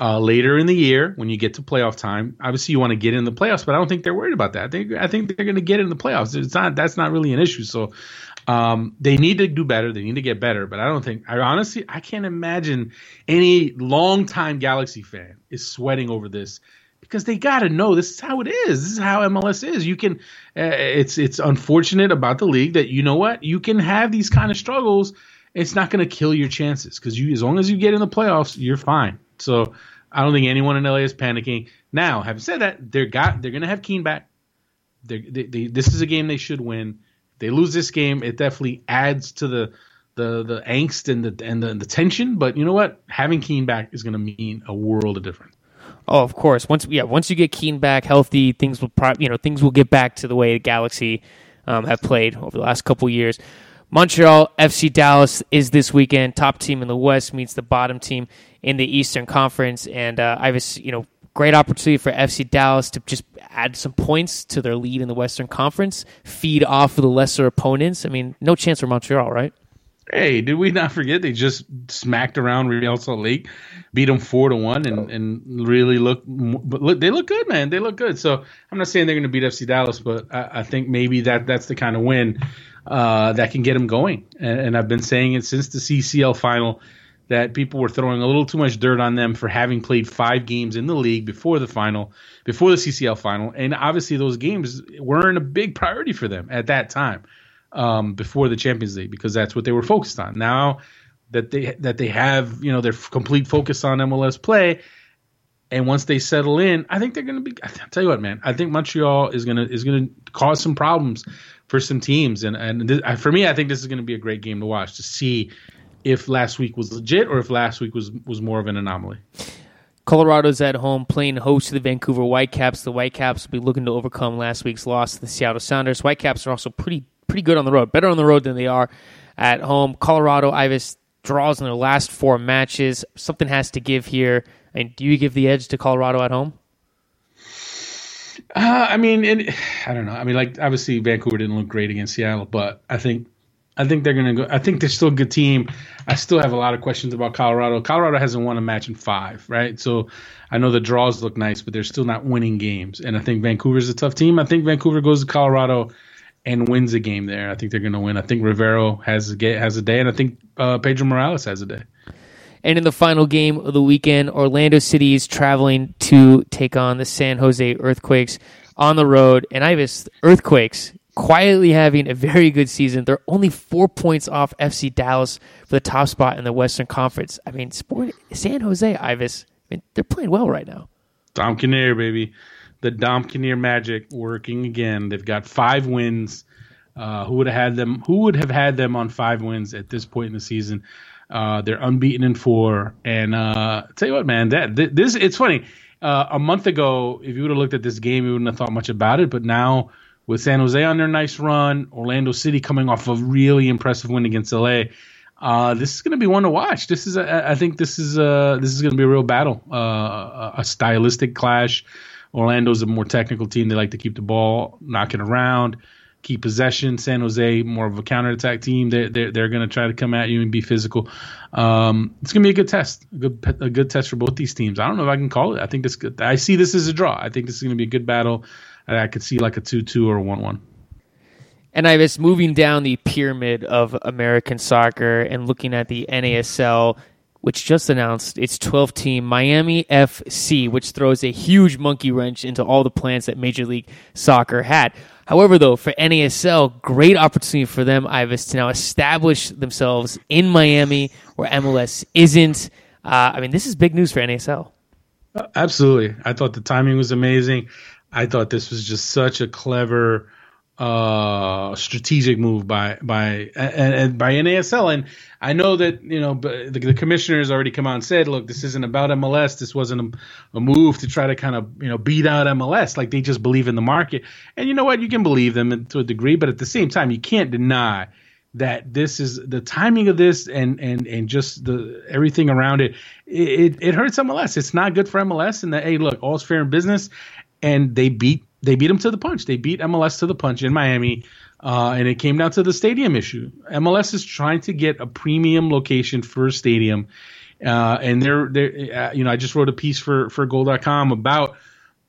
Uh, later in the year, when you get to playoff time, obviously you want to get in the playoffs, but I don't think they're worried about that. I think I think they're going to get in the playoffs. It's not that's not really an issue. So um, they need to do better. They need to get better. But I don't think I honestly I can't imagine any longtime Galaxy fan is sweating over this because they got to know this is how it is. This is how MLS is. You can. Uh, it's it's unfortunate about the league that you know what you can have these kind of struggles. It's not going to kill your chances because you as long as you get in the playoffs, you're fine. So I don't think anyone in LA is panicking. Now, having said that, they're got they're going to have Keane back. They, they, this is a game they should win. They lose this game, it definitely adds to the the the angst and the and the, the tension. But you know what? Having Keane back is going to mean a world of difference. Oh, of course. Once yeah, once you get Keane back healthy, things will pro- you know things will get back to the way the Galaxy um, have played over the last couple years. Montreal FC Dallas is this weekend. Top team in the West meets the bottom team in the Eastern Conference, and uh, I have a you know great opportunity for FC Dallas to just add some points to their lead in the Western Conference, feed off of the lesser opponents. I mean, no chance for Montreal, right? Hey, did we not forget they just smacked around Real Salt Lake, beat them four to one, and and really look, but look, they look good, man. They look good. So I'm not saying they're going to beat FC Dallas, but I, I, think maybe that that's the kind of win uh, that can get them going. And, and, I've been saying it since the CCL final that people were throwing a little too much dirt on them for having played five games in the league before the final, before the CCL final, and obviously those games weren't a big priority for them at that time um, before the Champions League because that's what they were focused on. Now that they that they have you know their complete focus on MLS play, And once they settle in, I think they're going to be. I tell you what, man. I think Montreal is going to is to cause some problems for some teams. And and for me, I think this is going to be a great game to watch to see if last week was legit or if last week was was more of an anomaly. Colorado's at home playing host to the Vancouver Whitecaps. The Whitecaps will be looking to overcome last week's loss to the Seattle Sounders. Whitecaps are also pretty pretty good on the road, better on the road than they are at home. Colorado, Ives draws in their last four matches. Something has to give here. And do you give the edge to Colorado at home? Uh, I mean, it, I don't know. I mean, like obviously Vancouver didn't look great against Seattle, but I think I think they're gonna go. I think they're still a good team. I still have a lot of questions about Colorado. Colorado hasn't won a match in five, right? So I know the draws look nice, but they're still not winning games. And I think Vancouver's a tough team. I think Vancouver goes to Colorado and wins a game there. I think they're gonna win. I think Rivero has a has a day, and I think uh, Pedro Morales has a day. And in the final game of the weekend, Orlando City is traveling to take on the San Jose Earthquakes on the road. And Ives, Earthquakes quietly having a very good season. They're only four points off FC Dallas for the top spot in the Western Conference. I mean, sport, San Jose, Ives, I mean, they're playing well right now. Dom Kinnear, baby. The Dom Kinnear magic working again. They've got five wins. Uh, who would have had them? Who would have had them on five wins at this point in the season? Uh, they're unbeaten in four. And uh, tell you what, man, that this it's funny. Uh, a month ago, if you would have looked at this game, you wouldn't have thought much about it. But now, with San Jose on their nice run, Orlando City coming off a really impressive win against LA, uh, this is going to be one to watch. This is, a, I think, this is a, this is going to be a real battle, uh, a stylistic clash. Orlando's a more technical team. They like to keep the ball knocking around keep possession. San Jose, more of a counterattack team. They're they're, they're going to try to come at you and be physical. Um, it's going to be a good test, a good a good test for both these teams. I don't know if I can call it. I think this. I see this as a draw. I think this is going to be a good battle. I could see like a two-two or a one-one. And I was moving down the pyramid of American soccer and looking at the NASL which just announced its 12 team Miami FC, which throws a huge monkey wrench into all the plans that Major League Soccer had. However, though, for NASL, great opportunity for them, Ives, to now establish themselves in Miami where MLS isn't. Uh, I mean, this is big news for NASL. Absolutely. I thought the timing was amazing. I thought this was just such a clever uh, strategic move by by and, by NASL. And I know that you know the, the commissioner has already come out and said, "Look, this isn't about MLS. This wasn't a, a, move to try to kind of you know beat out MLS. Like they just believe in the market. And you know what? You can believe them to a degree, but at the same time, you can't deny." that this is the timing of this and and and just the everything around it it it hurts MLS. It's not good for MLS and that hey look all's fair in business and they beat they beat them to the punch. They beat MLS to the punch in Miami, uh, and it came down to the stadium issue. MLS is trying to get a premium location for a stadium, uh, and they're they're uh, you know I just wrote a piece for for Goal.com about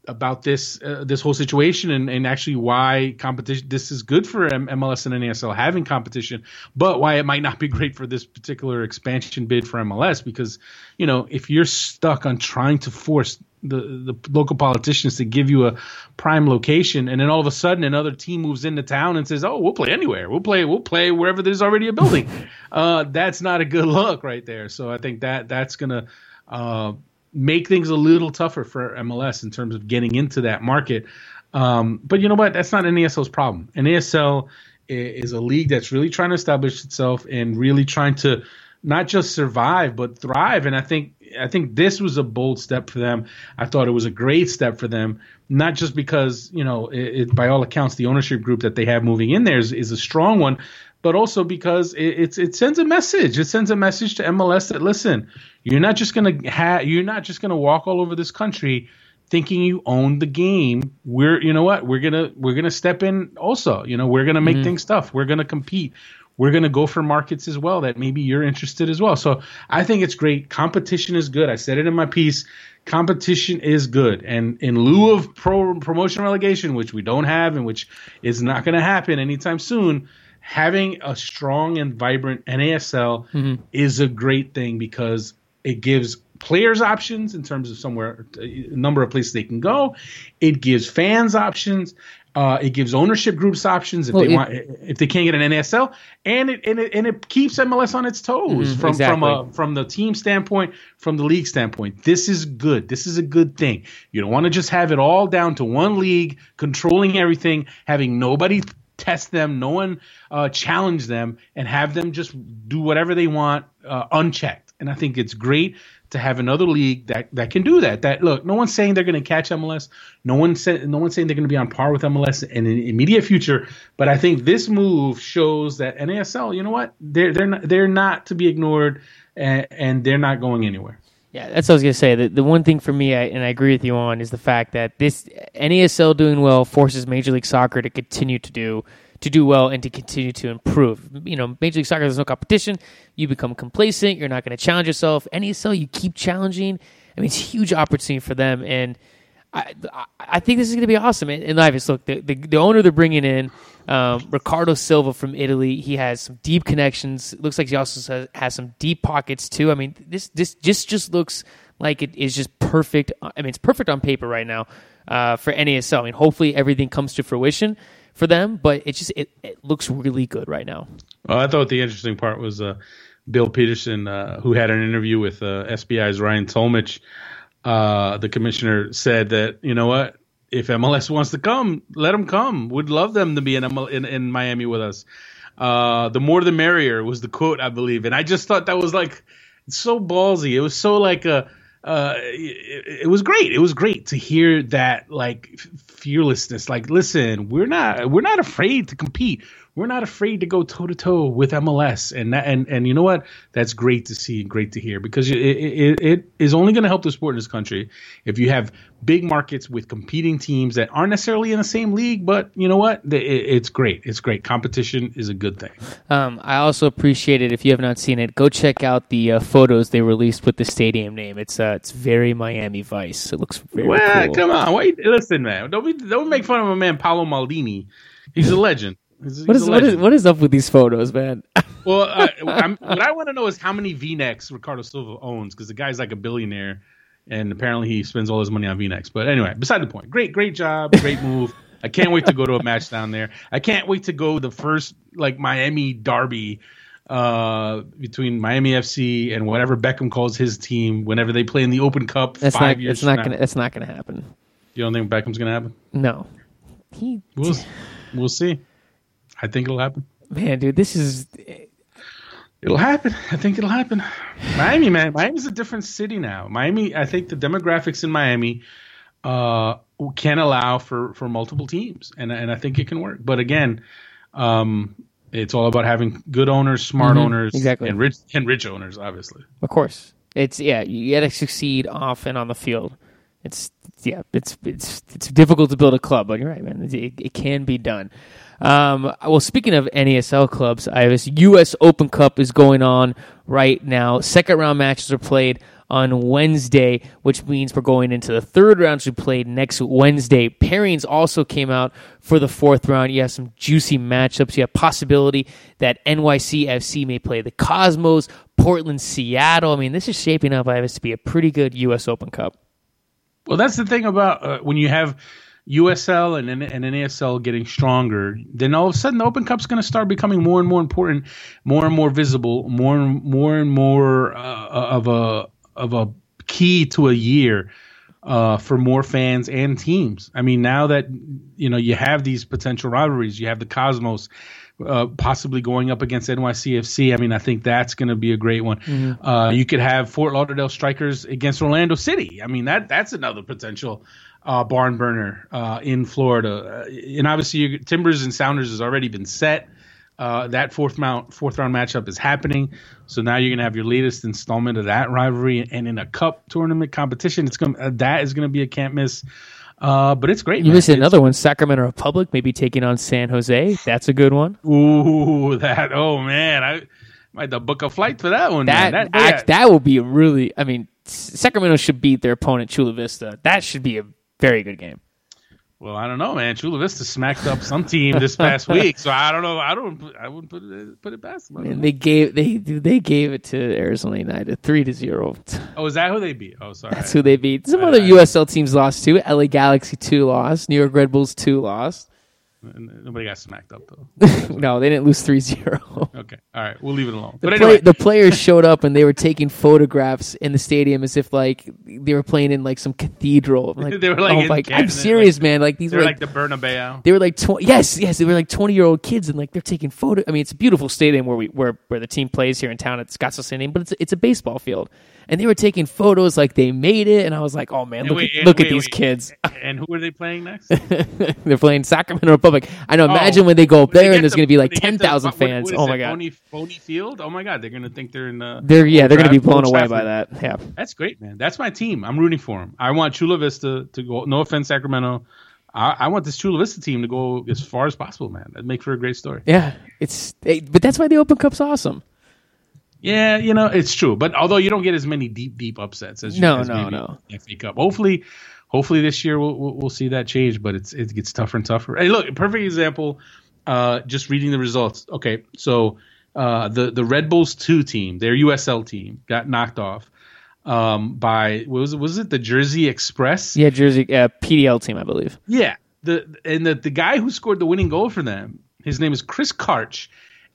about this uh, this whole situation and, and actually why competition this is good for MLS and NASL having competition, but why it might not be great for this particular expansion bid for MLS because you know if you're stuck on trying to force the the local politicians to give you a prime location, and then all of a sudden another team moves into town and says, "Oh, we'll play anywhere. We'll play. We'll play wherever there's already a building." uh, that's not a good look right there. So I think that that's gonna uh, make things a little tougher for MLS in terms of getting into that market. Um, but you know what? That's not NASL's problem. NASL is a league that's really trying to establish itself and really trying to not just survive but thrive. And I think I think this was a bold step for them. I thought it was a great step for them, not just because you know, it, it, by all accounts, the ownership group that they have moving in there is, is a strong one, but also because it, it sends a message. It sends a message to MLS that listen, you're not just gonna have, you're not just gonna walk all over this country thinking you own the game we're you know what we're gonna we're gonna step in also you know we're gonna make mm-hmm. things tough we're gonna compete we're going to go for markets as well that maybe you're interested as well. So I think it's great. Competition is good. I said it in my piece. Competition is good. And in lieu of pro, promotion relegation, which we don't have and which is not going to happen anytime soon, having a strong and vibrant NASL mm-hmm. is a great thing because it gives players options in terms of somewhere a number of places they can go it gives fans options Uh, it gives ownership groups options if Well, they it- want if they can't get an NASL, and it and it, and it keeps MLS on its toes Mhm, from from a from the team standpoint, from the league standpoint. This is good. This is a good thing. You don't want to just have it all down to one league controlling everything, having nobody test them, no one uh, challenge them, and have them just do whatever they want uh, unchecked. And I think it's great to have another league that, that can do that. That look, no one's saying they're going to catch MLS. No one said no one's saying they're going to be on par with MLS in the immediate future. But I think this move shows that NASL, you know what, they're they're not, they're not to be ignored, and, and they're not going anywhere. Yeah, that's what I was gonna say. The, the one thing for me, I, and I agree with you on, is the fact that this NASL doing well forces Major League Soccer to continue to do to do well and to continue to improve. You know, Major League Soccer there's no competition. You become complacent. You're not going to challenge yourself. NASL, you keep challenging. I mean, it's a huge opportunity for them, and I I- think this is going to be awesome. And, and Livis, look, the, the the owner they're bringing in, um, Ricardo Silva from Italy. He has some deep connections. Looks like he also has, has some deep pockets too. I mean, this this just just looks like it is just perfect. I mean, it's perfect on paper right now uh, for NASL. I mean, hopefully everything comes to fruition for them, but it just it, it looks really good right now. Well, I thought the interesting part was uh, Bill Peterson, uh, who had an interview with uh, SBI's Ryan Tolmich. Uh, the commissioner said that you know what, if MLS wants to come, let them come. We'd love them to be in ML- in, in Miami with us. Uh, the more the merrier was the quote, I believe, and I just thought that was like so ballsy. It was so like a. Uh, it, it was great. It was great to hear that like fearlessness. Like, listen, we're not we're not afraid to compete. We're not afraid to go toe to toe with MLS, and that, and and you know what? That's great to see and great to hear because it it, it is only going to help the sport in this country if you have big markets with competing teams that aren't necessarily in the same league. But you know what? It, it's great. It's great. Competition is a good thing. Um, I also appreciate it. If you have not seen it, go check out the uh, photos they released with the stadium name. It's uh, it's very Miami Vice. It looks very Well, cool. come on, wait, listen, man. Don't be, don't make fun of my man Paolo Maldini. He's a legend. He's, he's What is what is what is up with these photos, man? Well, uh, I'm, what I want to know is how many V-necks Ricardo Silva owns because the guy's like a billionaire, and apparently he spends all his money on V-necks. But anyway, beside the point. Great, great job, great move. I can't wait to go to a match down there. I can't wait to go the first like Miami derby uh, between Miami FC and whatever Beckham calls his team whenever they play in the Open Cup That's five not. years. It's not from gonna. now. That's not gonna happen. You don't think Beckham's gonna happen? No. He We'll we'll see. I think it'll happen. man, dude, this is It'll happen. I think it'll happen. Miami, man. Miami's a different city now. Miami, I think the demographics in Miami uh, can allow for, for multiple teams, and and I think it can work. But again, um, it's all about having good owners, smart Mhm, owners, exactly. and rich and rich owners, obviously. Of course, it's yeah. You got to succeed off and on the field. It's yeah. It's it's it's difficult to build a club, but you're right, man. It, it can be done. Um, well, speaking of NASL clubs, I was U.S. Open Cup is going on right now. Second round matches are played on Wednesday, which means we're going into the third round to be played next Wednesday. Pairings also came out for the fourth round. You have some juicy matchups. You have possibility that NYCFC may play the Cosmos, Portland, Seattle. I mean, this is shaping up, Ives, to be a pretty good U.S. Open Cup. Well, that's the thing about uh, when you have USL and, and NASL getting stronger, then all of a sudden the Open Cup's going to start becoming more and more important, more and more visible, more and more and more uh, of a of a key to a year uh, for more fans and teams. I mean, now that you know you have these potential rivalries, you have the Cosmos. Uh, possibly going up against NYCFC. I mean, I think that's going to be a great one. Uh, you could have Fort Lauderdale Strikers against Orlando City. I mean, that that's another potential uh, barn burner uh, in Florida. Uh, and obviously, you, Timbers and Sounders has already been set. Uh, that fourth mount, fourth round matchup is happening. So now you're gonna have your latest installment of that rivalry, and in a cup tournament competition, it's gonna uh, that is gonna be a can't miss. Uh, but it's great. You missed another one, Sacramento Republic, maybe taking on San Jose. That's a good one. Ooh, that oh man, I might have to book a flight for that one. That man. act, that will be really. I mean, Sacramento should beat their opponent Chula Vista. That should be a very good game. Well, I don't know, man. Chula Vista smacked up some team this past week, so I don't know. I don't. I wouldn't put it put it past them. And they gave they they gave it to Arizona United three to zero. Oh, is that who they beat? Oh, sorry. That's who they beat. Some I- other I- USL teams lost too. LA Galaxy two lost. New York Red Bulls two lost. Nobody got smacked up though. no, they didn't lose 3-0. okay, all right, we'll leave it alone. The, but play, anyway, the players showed up and they were taking photographs in the stadium as if like they were playing in like some cathedral. I'm Like, They were, like, oh Canada, I'm serious, like- man. Like these were like like, the Bernabeu. they were like tw- yes, yes, they were like 20 year old kids and like they're taking photo. I mean, it's a beautiful stadium where we where where the team plays here in town at Scottsdale Stadium, but it's it's a baseball field. And they were taking photos like they made it, and I was like, "Oh man, look, wait, at, look at these wait. kids! And who are they playing next? They're playing Sacramento Republic. I know. Oh. Imagine Oh, when they go up there and there's the- going to be like ten thousand get ten the- thousand what- what fans. Oh my god, Bonney, Bonney Field. Oh my god, they're gonna think they're in the. they're yeah, they're going to be blown away by that. Yeah, That's great, man. That's my team. I'm rooting for them. I want Chula Vista to go. No offense, Sacramento. I, I want this Chula Vista team to go as far as possible, man. That'd make for a great story. yeah. It's it, but that's why the Open Cup's awesome. Yeah, you know it's true. But although you don't get as many deep, deep upsets as you No, as no, no. FA Cup. Hopefully, hopefully this year we'll, we'll we'll see that change. But it's it gets tougher and tougher. Hey, look, perfect example. Uh, just reading the results. Okay, so uh, the the Red Bulls two team, their USL team, got knocked off um, by what was it? Was it the Jersey Express? Yeah, Jersey uh, PDL team, I believe. Yeah. The and the, the guy who scored the winning goal for them, his name is Chris Karch.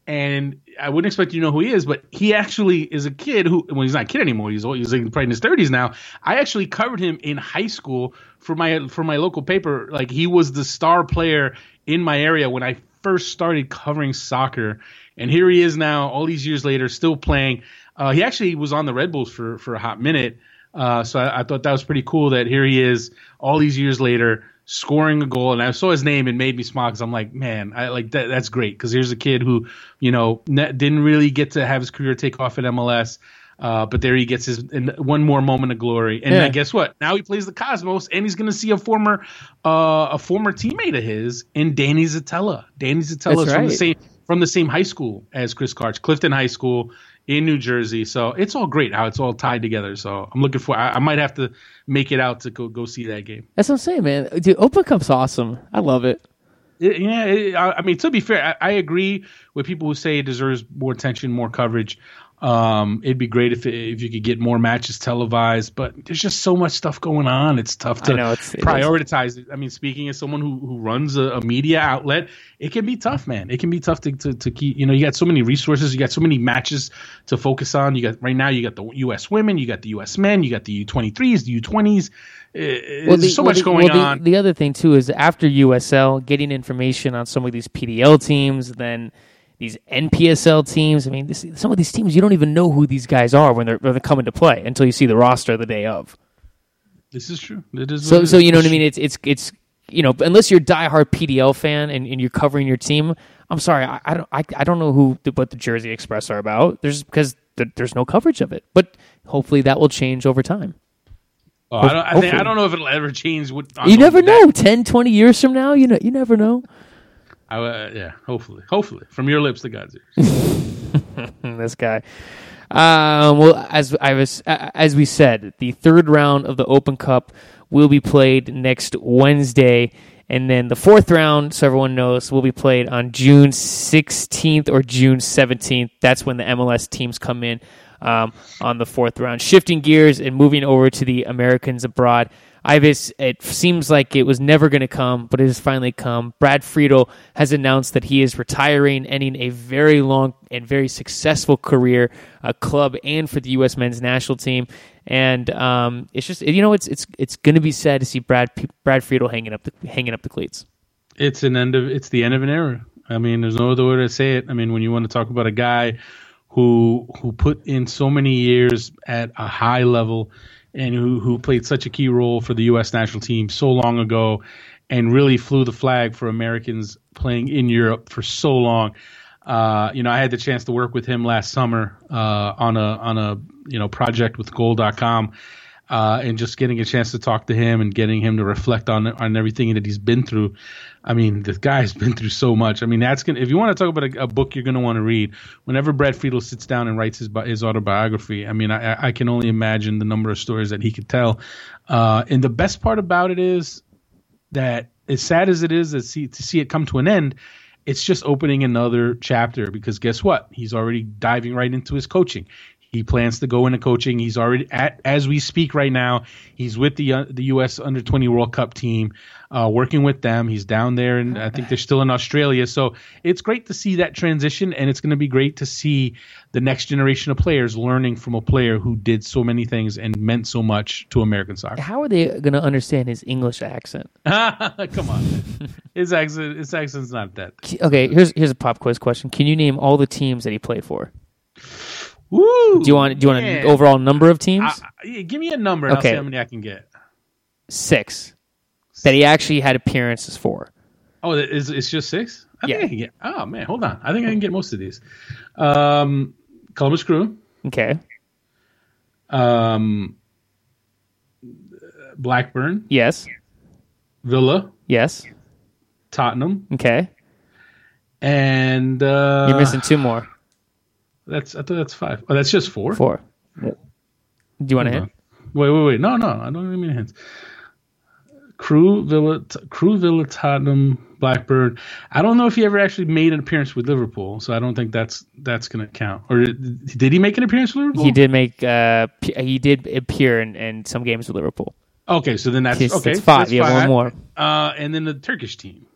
And I wouldn't expect you to know who he is, but he actually is a kid who, well, he's not a kid anymore. He's old, he's like probably in his thirties now. I actually covered him in high school for my for my local paper. Like he was the star player in my area when I first started covering soccer, and here he is now, all these years later, still playing. Uh, he actually was on the Red Bulls for for a hot minute. Uh, so I, I thought that was pretty cool that here he is all these years later scoring a goal. And I saw his name and made me smile because I'm like, man, I like that. That's great because here's a kid who, you know, ne- didn't really get to have his career take off at MLS. Uh, but there he gets his in one more moment of glory, and Yeah. then guess what? Now he plays the Cosmos, and he's going to see a former, uh, a former teammate of his in Danny Szetela. Danny Szetela is from the same from the same high school as Chris Karch, Clifton High School in New Jersey. So it's all great how it's all tied together. So I'm looking for. I, I might have to make it out to go go see that game. That's what I'm saying, man. Dude, Open Cup's awesome. I love it. It- yeah, it, I, I mean to be fair, I, I agree with people who say it deserves more attention, more coverage. Um, it'd be great if if you could get more matches televised, but there's just so much stuff going on. It's tough to know, it's- prioritize it. I mean, speaking as someone who, who runs a, a media outlet, it can be tough, man. It can be tough to, to, to keep. You know, you got so many resources, you got so many matches to focus on. You got right now, you got the U.S. women, you got the U.S. men, you got the U23s, the U20s. Eh, Well, There's the- so well, much the- going well, the- on. The, other thing too is after USL, getting information on some of these PDL teams, then these NPSL teams. I mean, this, some of these teams you don't even know who these guys are when they're, when they're coming to play until you see the roster the day of. this is true. It is So, so you know what I mean? It's it's it's you know, unless you're a diehard PDL fan and, and you're covering your team, I'm sorry, I, I don't I, I don't know who the, what the Jersey Express are about. There's because there, there's no coverage of it, but hopefully that will change over time. Oh, I, don't, I, think, I don't know if it'll ever change. You never that- know. 10, 20 years from now, you know, you never know. I, uh, yeah, hopefully, hopefully, from your lips to God's ears. this guy. Um, well, as I was, as we said, the third round of the Open Cup will be played next Wednesday, and then the fourth round, so everyone knows, will be played on June 16th or June 17th. That's when the MLS teams come in um, on the fourth round. Shifting gears and moving over to the Americans abroad. Ives, it seems like it was never going to come, but it has finally come. Brad Friedel has announced that he is retiring, ending a very long and very successful career, a club and for the U.S. men's national team. And um, it's just you know it's it's it's going to be sad to see Brad Brad Friedel hanging up the hanging up the cleats. It's an end of it's the end of an era. I mean, there's no other way to say it. I mean, when you want to talk about a guy who who put in so many years at a high level and who who played such a key role for the U.S. national team so long ago, and really flew the flag for Americans playing in Europe for so long. Uh, you know, I had the chance to work with him last summer uh, on a on a you know project with Goal.com, uh, and just getting a chance to talk to him and getting him to reflect on on everything that he's been through. I mean, the guy's been through so much. I mean, that's gonna. If you want to talk about a, a book, you're gonna want to read. Whenever Brad Friedel sits down and writes his his autobiography, I mean, I, I can only imagine the number of stories that he could tell. Uh, and the best part about it is that, as sad as it is to see to see it come to an end, it's just opening another chapter because guess what? He's already diving right into his coaching. He plans to go into coaching. He's already at as we speak right now. He's with the uh, the U.S. Under 20 World Cup team, uh, working with them. He's down there, and I think they're still in Australia. So it's great to see that transition, and it's going to be great to see the next generation of players learning from a player who did so many things and meant so much to American soccer. How are they going to understand his English accent? Come on, his accent his accent's not that. Okay, here's here's a pop quiz question. Can you name all the teams that he played for? Woo! Do you want do you want man. an overall number of teams? I, I- give me a number. And Okay. I'll see how many I can get. Six. That he actually had appearances for. Oh, it's, it's just six. I Yeah. think I can get. Oh man, hold on. I think I can get most of these. Um, Columbus Crew. Okay. Um, Blackburn, Yes. Villa, Yes. Tottenham, Okay. and uh, You're missing two more. That's I thought that's five. Oh, that's just four. Four. Do you want to Hold hit? on. Wait, wait, wait. No, no, I don't even mean hints. Crew Villa, Crew Villa, Tottenham, Blackburn. I don't know if he ever actually made an appearance with Liverpool, so I don't think that's that's going to count. Or did, did he make an appearance with Liverpool? He did make. Uh, he did appear in, in some games with Liverpool. Okay, so then that's okay. it's five. that's you have one more. Uh, and then the Turkish team.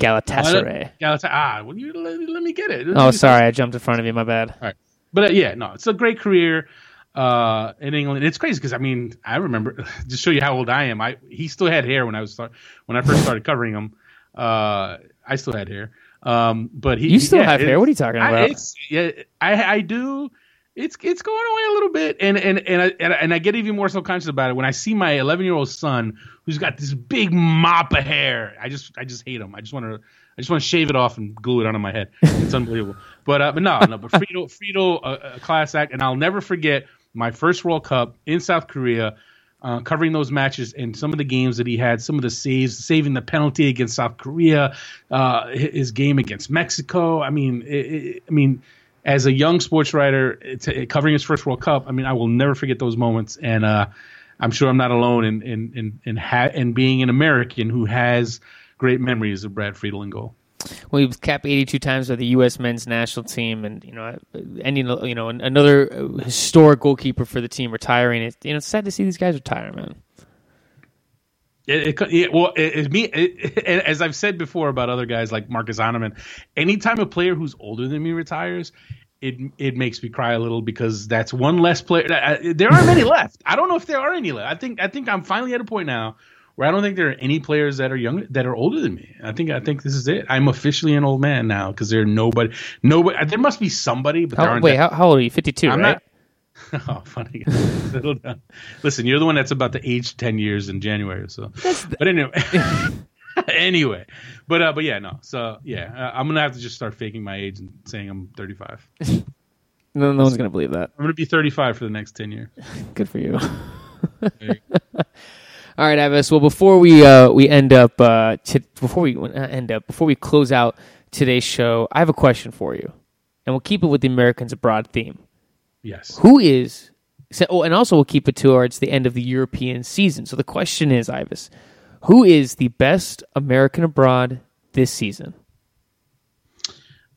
Galatasaray. Galatasaray. Ah, well, you let, let me get it. Let Oh, sorry, I jumped in front of you. My bad. All right. But uh, yeah, no, it's a great career uh, in England. It's crazy because I mean, I remember just show you how old I am. I he still had hair when I was start, when I first started covering him. Uh, I still had hair. Um, but he You still yeah, have hair? What are you talking I, about? it's yeah, I I do. It's it's going away a little bit, and and and I, and I, and I get even more self conscious about it when I see my 11 year old son who's got this big mop of hair. I just I just hate him. I just want to I just want to shave it off and glue it onto my head. It's unbelievable. But uh, but no no. But Friedel Friedel uh, a class act, and I'll never forget my first World Cup in South Korea. Uh, covering those matches and some of the games that he had, some of the saves, saving the penalty against South Korea, uh, his game against Mexico. I mean, it, it, I mean, as a young sports writer it's, it, covering his first World Cup, I mean, I will never forget those moments, and uh, I'm sure I'm not alone in in in in, ha- in being an American who has great memories of Brad Friedel in goal. Well, he was capped 82 times by the U.S. men's national team, and you know, ending you know another historic goalkeeper for the team retiring. It's you know it's sad to see these guys retire, man. It, it, yeah, well, it, it, me, it, it- as I've said before about other guys like Marcus Hahnemann, anytime a player who's older than me retires, it it makes me cry a little because that's one less player. There aren't many left. I don't know if there are any left. I think I think I'm finally at a point now where I don't think there are any players that are younger that are older than me. I think I think this is it. I'm officially an old man now because there are nobody nobody. There must be somebody, but there How, aren't. wait, that- how, old are you? 52, I'm right? not. Oh, funny. Listen, you're the one that's about to age ten years in January. So, that's but anyway, anyway, but uh, but yeah, no. So yeah, uh, I'm gonna have to just start faking my age and saying I'm 35. No, no one's gonna believe that. I'm gonna be 35 for the next 10 years. Good for you. All right, Ives. Well, before we uh, we end up uh, t- before we uh, end up before we close out today's show, I have a question for you, and we'll keep it with the Americans abroad theme. yes. Who is so, oh, and also we'll keep it towards the end of the European season. So the question is, Ives, who is the best American abroad this season?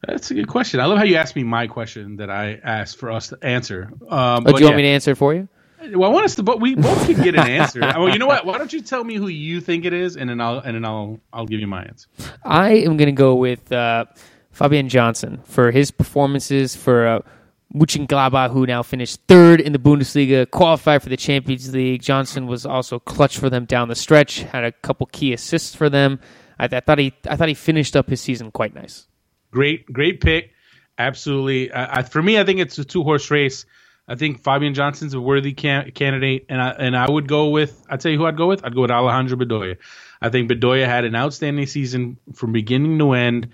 That's a good question. I love how you asked me my question that I asked for us to answer. Um, Oh, but do you want me to answer it for you? Well, I want us to, but we both can get an answer. well, you know what? Why don't you tell me who you think it is, and then I'll and then I'll I'll give you my answer. I am going to go with uh, Fabian Johnson for his performances for uh, Mönchengladbach, who now finished third in the Bundesliga, qualified for the Champions League. Johnson was also clutch for them down the stretch, had a couple key assists for them. I, I thought he, I thought he finished up his season quite nice. Great, great pick. Absolutely. I, I, for me, I think it's a two horse race. I think Fabian Johnson's a worthy can, candidate, and I and I would go with. I'd tell you who I'd go with. I'd go with Alejandro Bedoya. I think Bedoya had an outstanding season from beginning to end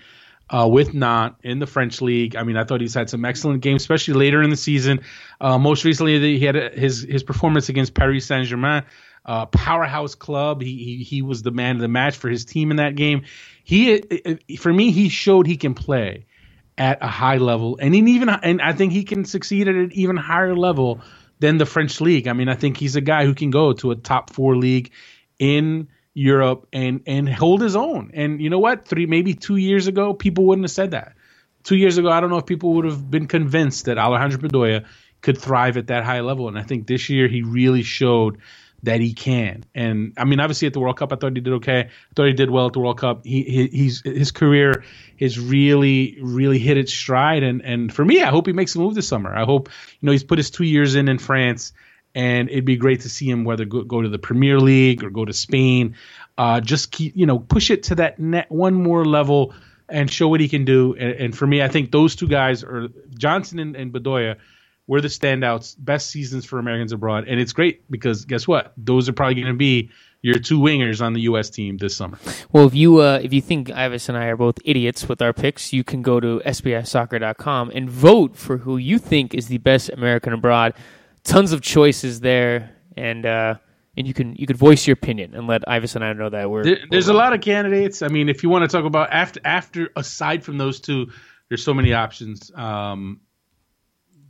uh, with Nantes in the French league. I mean, I thought he's had some excellent games, especially later in the season. Uh, most recently, he had a, his his performance against Paris Saint Germain, uh, powerhouse club. He, he he was the man of the match for his team in that game. He for me, he showed he can play at a high level, and even and I think he can succeed at an even higher level than the French league. I mean, I think he's a guy who can go to a top four league in Europe and and hold his own. And you know what? Three maybe two years ago, people wouldn't have said that. Two years ago, I don't know if people would have been convinced that Alejandro Bedoya could thrive at that high level. And I think this year he really showed that he can. And I mean, obviously at the World Cup, I thought he did okay. I thought he did well at the World Cup. He, he he's his career has really really hit its stride. And and for me, I hope he makes a move this summer. I hope you know he's put his two years in in France. And it'd be great to see him whether go, go to the Premier League or go to Spain. Uh, just keep, you know, push it to that net one more level and show what he can do. And, and for me, I think those two guys are Johnson and, and Bedoya were the standouts, best seasons for Americans abroad. And it's great because guess what? Those are probably going to be your two wingers on the U.S. team this summer. Well, if you uh, if you think Ives and I are both idiots with our picks, you can go to sbisoccer.com and vote for who you think is the best American abroad. Tons of choices there, and uh, and you can you could voice your opinion and let Ives and I know that we're. There, there's we're a lot of candidates. I mean, if you want to talk about after after aside from those two, there's so many options. Um,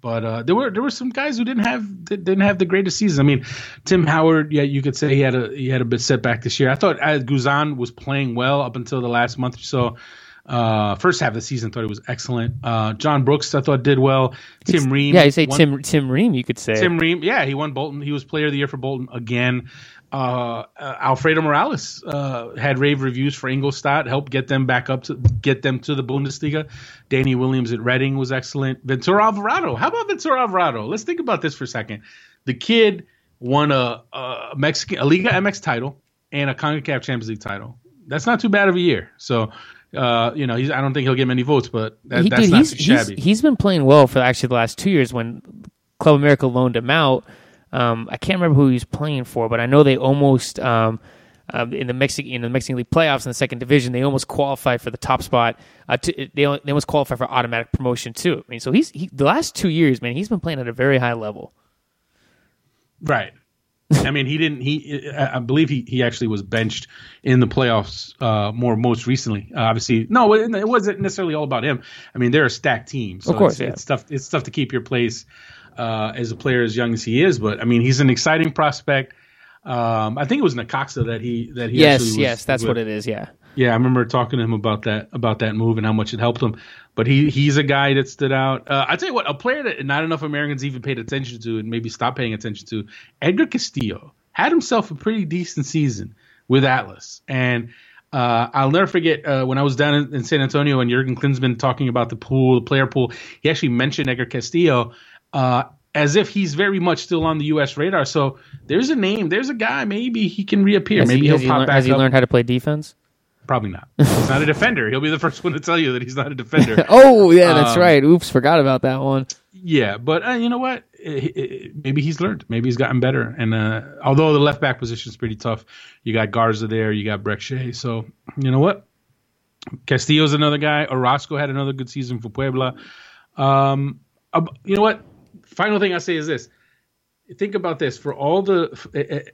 but uh, there were there were some guys who didn't have didn't have the greatest season. I mean, Tim Howard, yeah, you could say he had a he had a bit setback this year. I thought uh, Guzan was playing well up until the last month or so. Uh, first half of the season, thought it was excellent. Uh, John Brooks, I thought did well. Tim Ream, yeah, you say won, Tim Tim Ream, you could say Tim Ream, yeah, he won Bolton. He was Player of the Year for Bolton again. Uh, uh, Alfredo Morales uh, had rave reviews for Ingolstadt, helped get them back up to get them to the Bundesliga. Danny Williams at Reading was excellent. Ventura Alvarado, how about Ventura Alvarado? Let's think about this for a second. The kid won a, a Mexican a Liga MX title and a Concacaf Champions League title. That's not too bad of a year. So. Uh, you know, he's, I don't think he'll get many votes, but that, he, that's dude, not he's, shabby. He's, he's been playing well for actually the last two years when Club America loaned him out. Um, I can't remember who he was playing for, but I know they almost um, uh, in the Mexican in the Mexican League playoffs in the second division, they almost qualified for the top spot. Uh, to, they they almost qualified for automatic promotion too. I mean, so he's he, the last two years, man, he's been playing at a very high level. Right. I mean, he didn't. He, I believe he, he actually was benched in the playoffs uh, more most recently. Uh, obviously, no, it wasn't necessarily all about him. I mean, they're a stacked team, so of course, it's, yeah. it's tough. It's tough to keep your place uh, as a player as young as he is. But I mean, he's an exciting prospect. Um, I think it was Necaxa that he that he yes was, yes that's with. what it is yeah yeah I remember talking to him about that about that move and how much it helped him. But he he's a guy that stood out. Uh, I tell you what, a player that not enough Americans even paid attention to and maybe stopped paying attention to, Edgar Castillo had himself a pretty decent season with Atlas and. Uh, I'll never forget uh, when I was down in, in, San Antonio and Jurgen Klinsmann talking about the pool, the player pool. He actually mentioned Edgar Castillo uh, as if he's very much still on the U.S. radar. So there's a name, there's a guy. Maybe he can reappear. Has maybe he, will has he pop learned, back Has he up. learned how to play defense? Probably not. He's not a defender. He'll be the first one to tell you that he's not a defender. oh yeah, that's Um, right. Oops, forgot about that one. yeah, but uh, you know what? Eh, eh, Maybe he's learned. Maybe he's gotten better. And uh, although the left back position is pretty tough, you got Garza there, you got Brek Shea. So you know what? Castillo's another guy. Orozco had another good season for Puebla. Um, you know what? Final thing I say is this: think about this. For all the eh,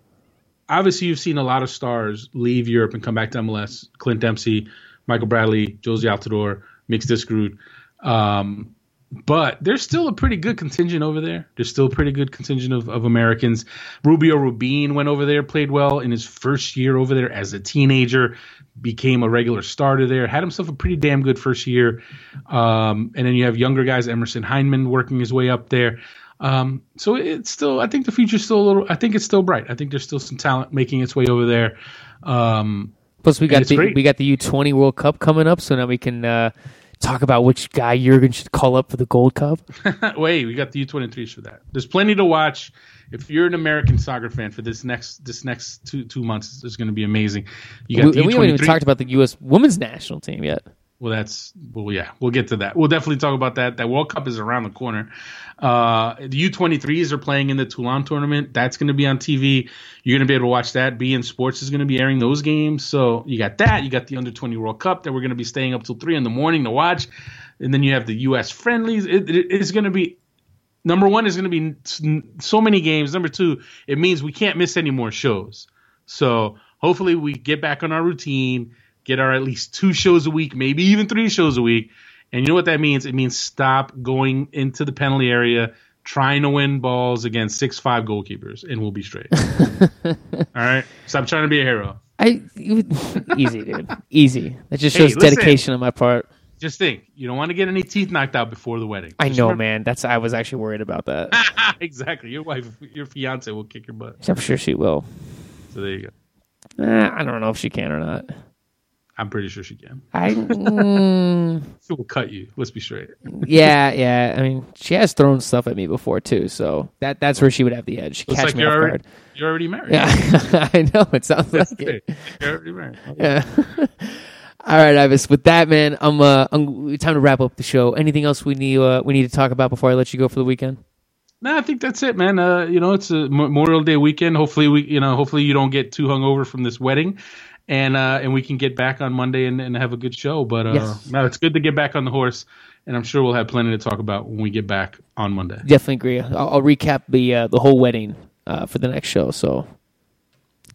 obviously, you've seen a lot of stars leave Europe and come back to MLS. Clint Dempsey, Michael Bradley, Jozy Altidore, Mix Diskerud. Um, but there's still a pretty good contingent over there. There's still a pretty good contingent of, of Americans. Rubio Rubin went over there, played well in his first year over there as a teenager, became a regular starter there, had himself a pretty damn good first year. Um, and then you have younger guys, Emerson Hyndman working his way up there. Um, so it's still, I think the future's still a little, I think it's still bright. I think there's still some talent making its way over there. Um, Plus, we got the great. we got the U twenty World Cup coming up, so now we can uh, talk about which guy Jurgen should call up for the Gold Cup. Wait, we got the U23s for that. There's plenty to watch. If you're an American soccer fan for this next this next two two months, it's going to be amazing. You we, got the we haven't even talked about the U.S. women's national team yet. Well, that's well, yeah. We'll get to that. We'll definitely talk about that. That World Cup is around the corner. Uh, the U23s are playing in the Toulon tournament. That's going to be on TV. You're going to be able to watch that. beIN Sports is going to be airing those games. So you got that. You got the Under 20 World Cup that we're going to be staying up till three in the morning to watch, and then you have the U.S. friendlies. It, it, it's going to be number one is going to be so many games. Number two, it means we can't miss any more shows. So hopefully we get back on our routine, get our at least two shows a week, maybe even three shows a week. And you know what that means? It means stop going into the penalty area trying to win balls against six five goalkeepers, and we'll be straight. All right, stop trying to be a hero. I easy, dude, easy. That just Hey, shows listen. dedication on my part. just think, you don't want to get any teeth knocked out before the wedding. I Just know, remember- man. That's I was actually worried about that. exactly. Your wife, your fiance will kick your butt. I'm sure she will. So there you go. Eh, I don't know if she can or not. I'm pretty sure she can. I mm, She will cut you. Let's be straight. yeah, yeah. I mean, she has thrown stuff at me before too, so that that's where she would have the edge. She catch like me you're off already, guard. you're already married. Yeah, I know. It sounds like Okay. it. You're already married. Yeah. All right, Ivis. With that, man, I'm uh, I'm time to wrap up the show. Anything else we need uh, we need to talk about before I let you go for the weekend? No, I think that's it, man. Uh, you know, it's a Memorial Day weekend. Hopefully, we, you know, hopefully you don't get too hungover from this wedding, and uh, and we can get back on Monday and, and have a good show. But uh, Yes. no, it's good to get back on the horse, and I'm sure we'll have plenty to talk about when we get back on Monday. Definitely agree. I'll, I'll recap the uh, the whole wedding uh, for the next show, so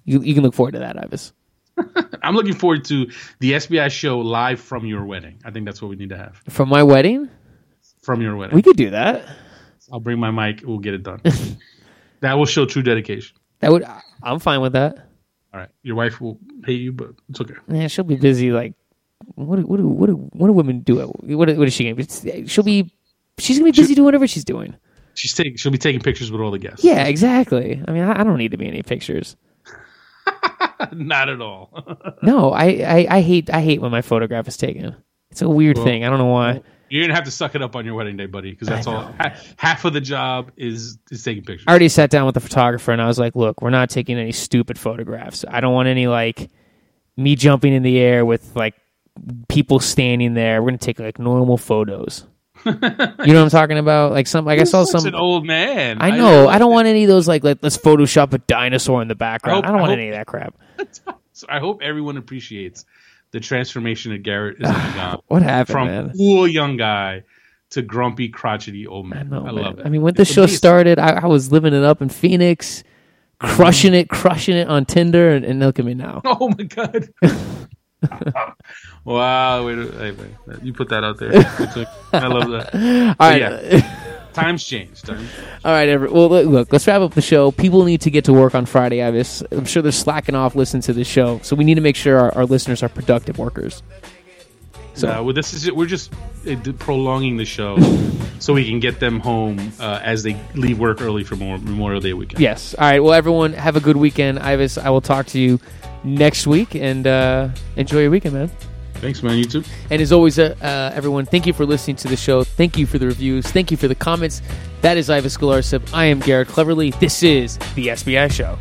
you you can look forward to that, Ives. I'm looking forward to the SBI show live from your wedding. I think that's what we need to have from my wedding, from your wedding. we could do that. I'll bring my mic. We'll get it done. that will show true dedication. That would I'm fine with that. All right, your wife will hate you, but it's okay. Yeah, she'll be busy. Like, what do, what do, what do, what do women do? What what is she gonna be? She'll be she's gonna be busy doing whatever she's doing. She's taking. She'll be taking pictures with all the guests. Yeah, exactly. I mean, I, I don't need to be in any pictures. Not at all. No, I, I, I hate I hate when my photograph is taken. It's a weird Well, thing. I don't know why. You're gonna have to suck it up on your wedding day, buddy, because that's all. Ha- half of the job is is taking pictures. I already sat down with the photographer and I was like, "Look, we're not taking any stupid photographs. I don't want any like me jumping in the air with like people standing there. We're gonna take like normal photos. you know what I'm talking about? Like some, like I saw You're some. an old man. I know. I don't want any of those like let, let's Photoshop a dinosaur in the background. I I, don't want I any of that crap. So I hope everyone appreciates the transformation of Garrett is undergone What happened, from man? cool young guy to grumpy, crotchety old I man. know, I man. love it. I mean, when the show amazing. started, I, I was living it up in Phoenix, crushing it, crushing it on Tinder, and, and look at me now. Oh my god! wow, wait, hey, man, you put that out there. I love that. All right, yeah. Times changed. Times- all right. Every, well, look, let's wrap up the show. People need to get to work on Friday. Ives. I'm sure they're slacking off listening to the show, so we need to make sure our, our listeners are productive workers. So- Uh, well, this is. We're just uh, prolonging the show so we can get them home uh, as they leave work early for Memorial Memorial Day weekend. Yes. All right. Well, everyone, have a good weekend. Ives, I will talk to you next week, and uh, enjoy your weekend, man. Thanks, man. You too. And as always, uh, uh, everyone, thank you for listening to the show. Thank you for the reviews. Thank you for the comments. That is Ives Galarcep. I am Garrett Cleverly. This is the SBI Show.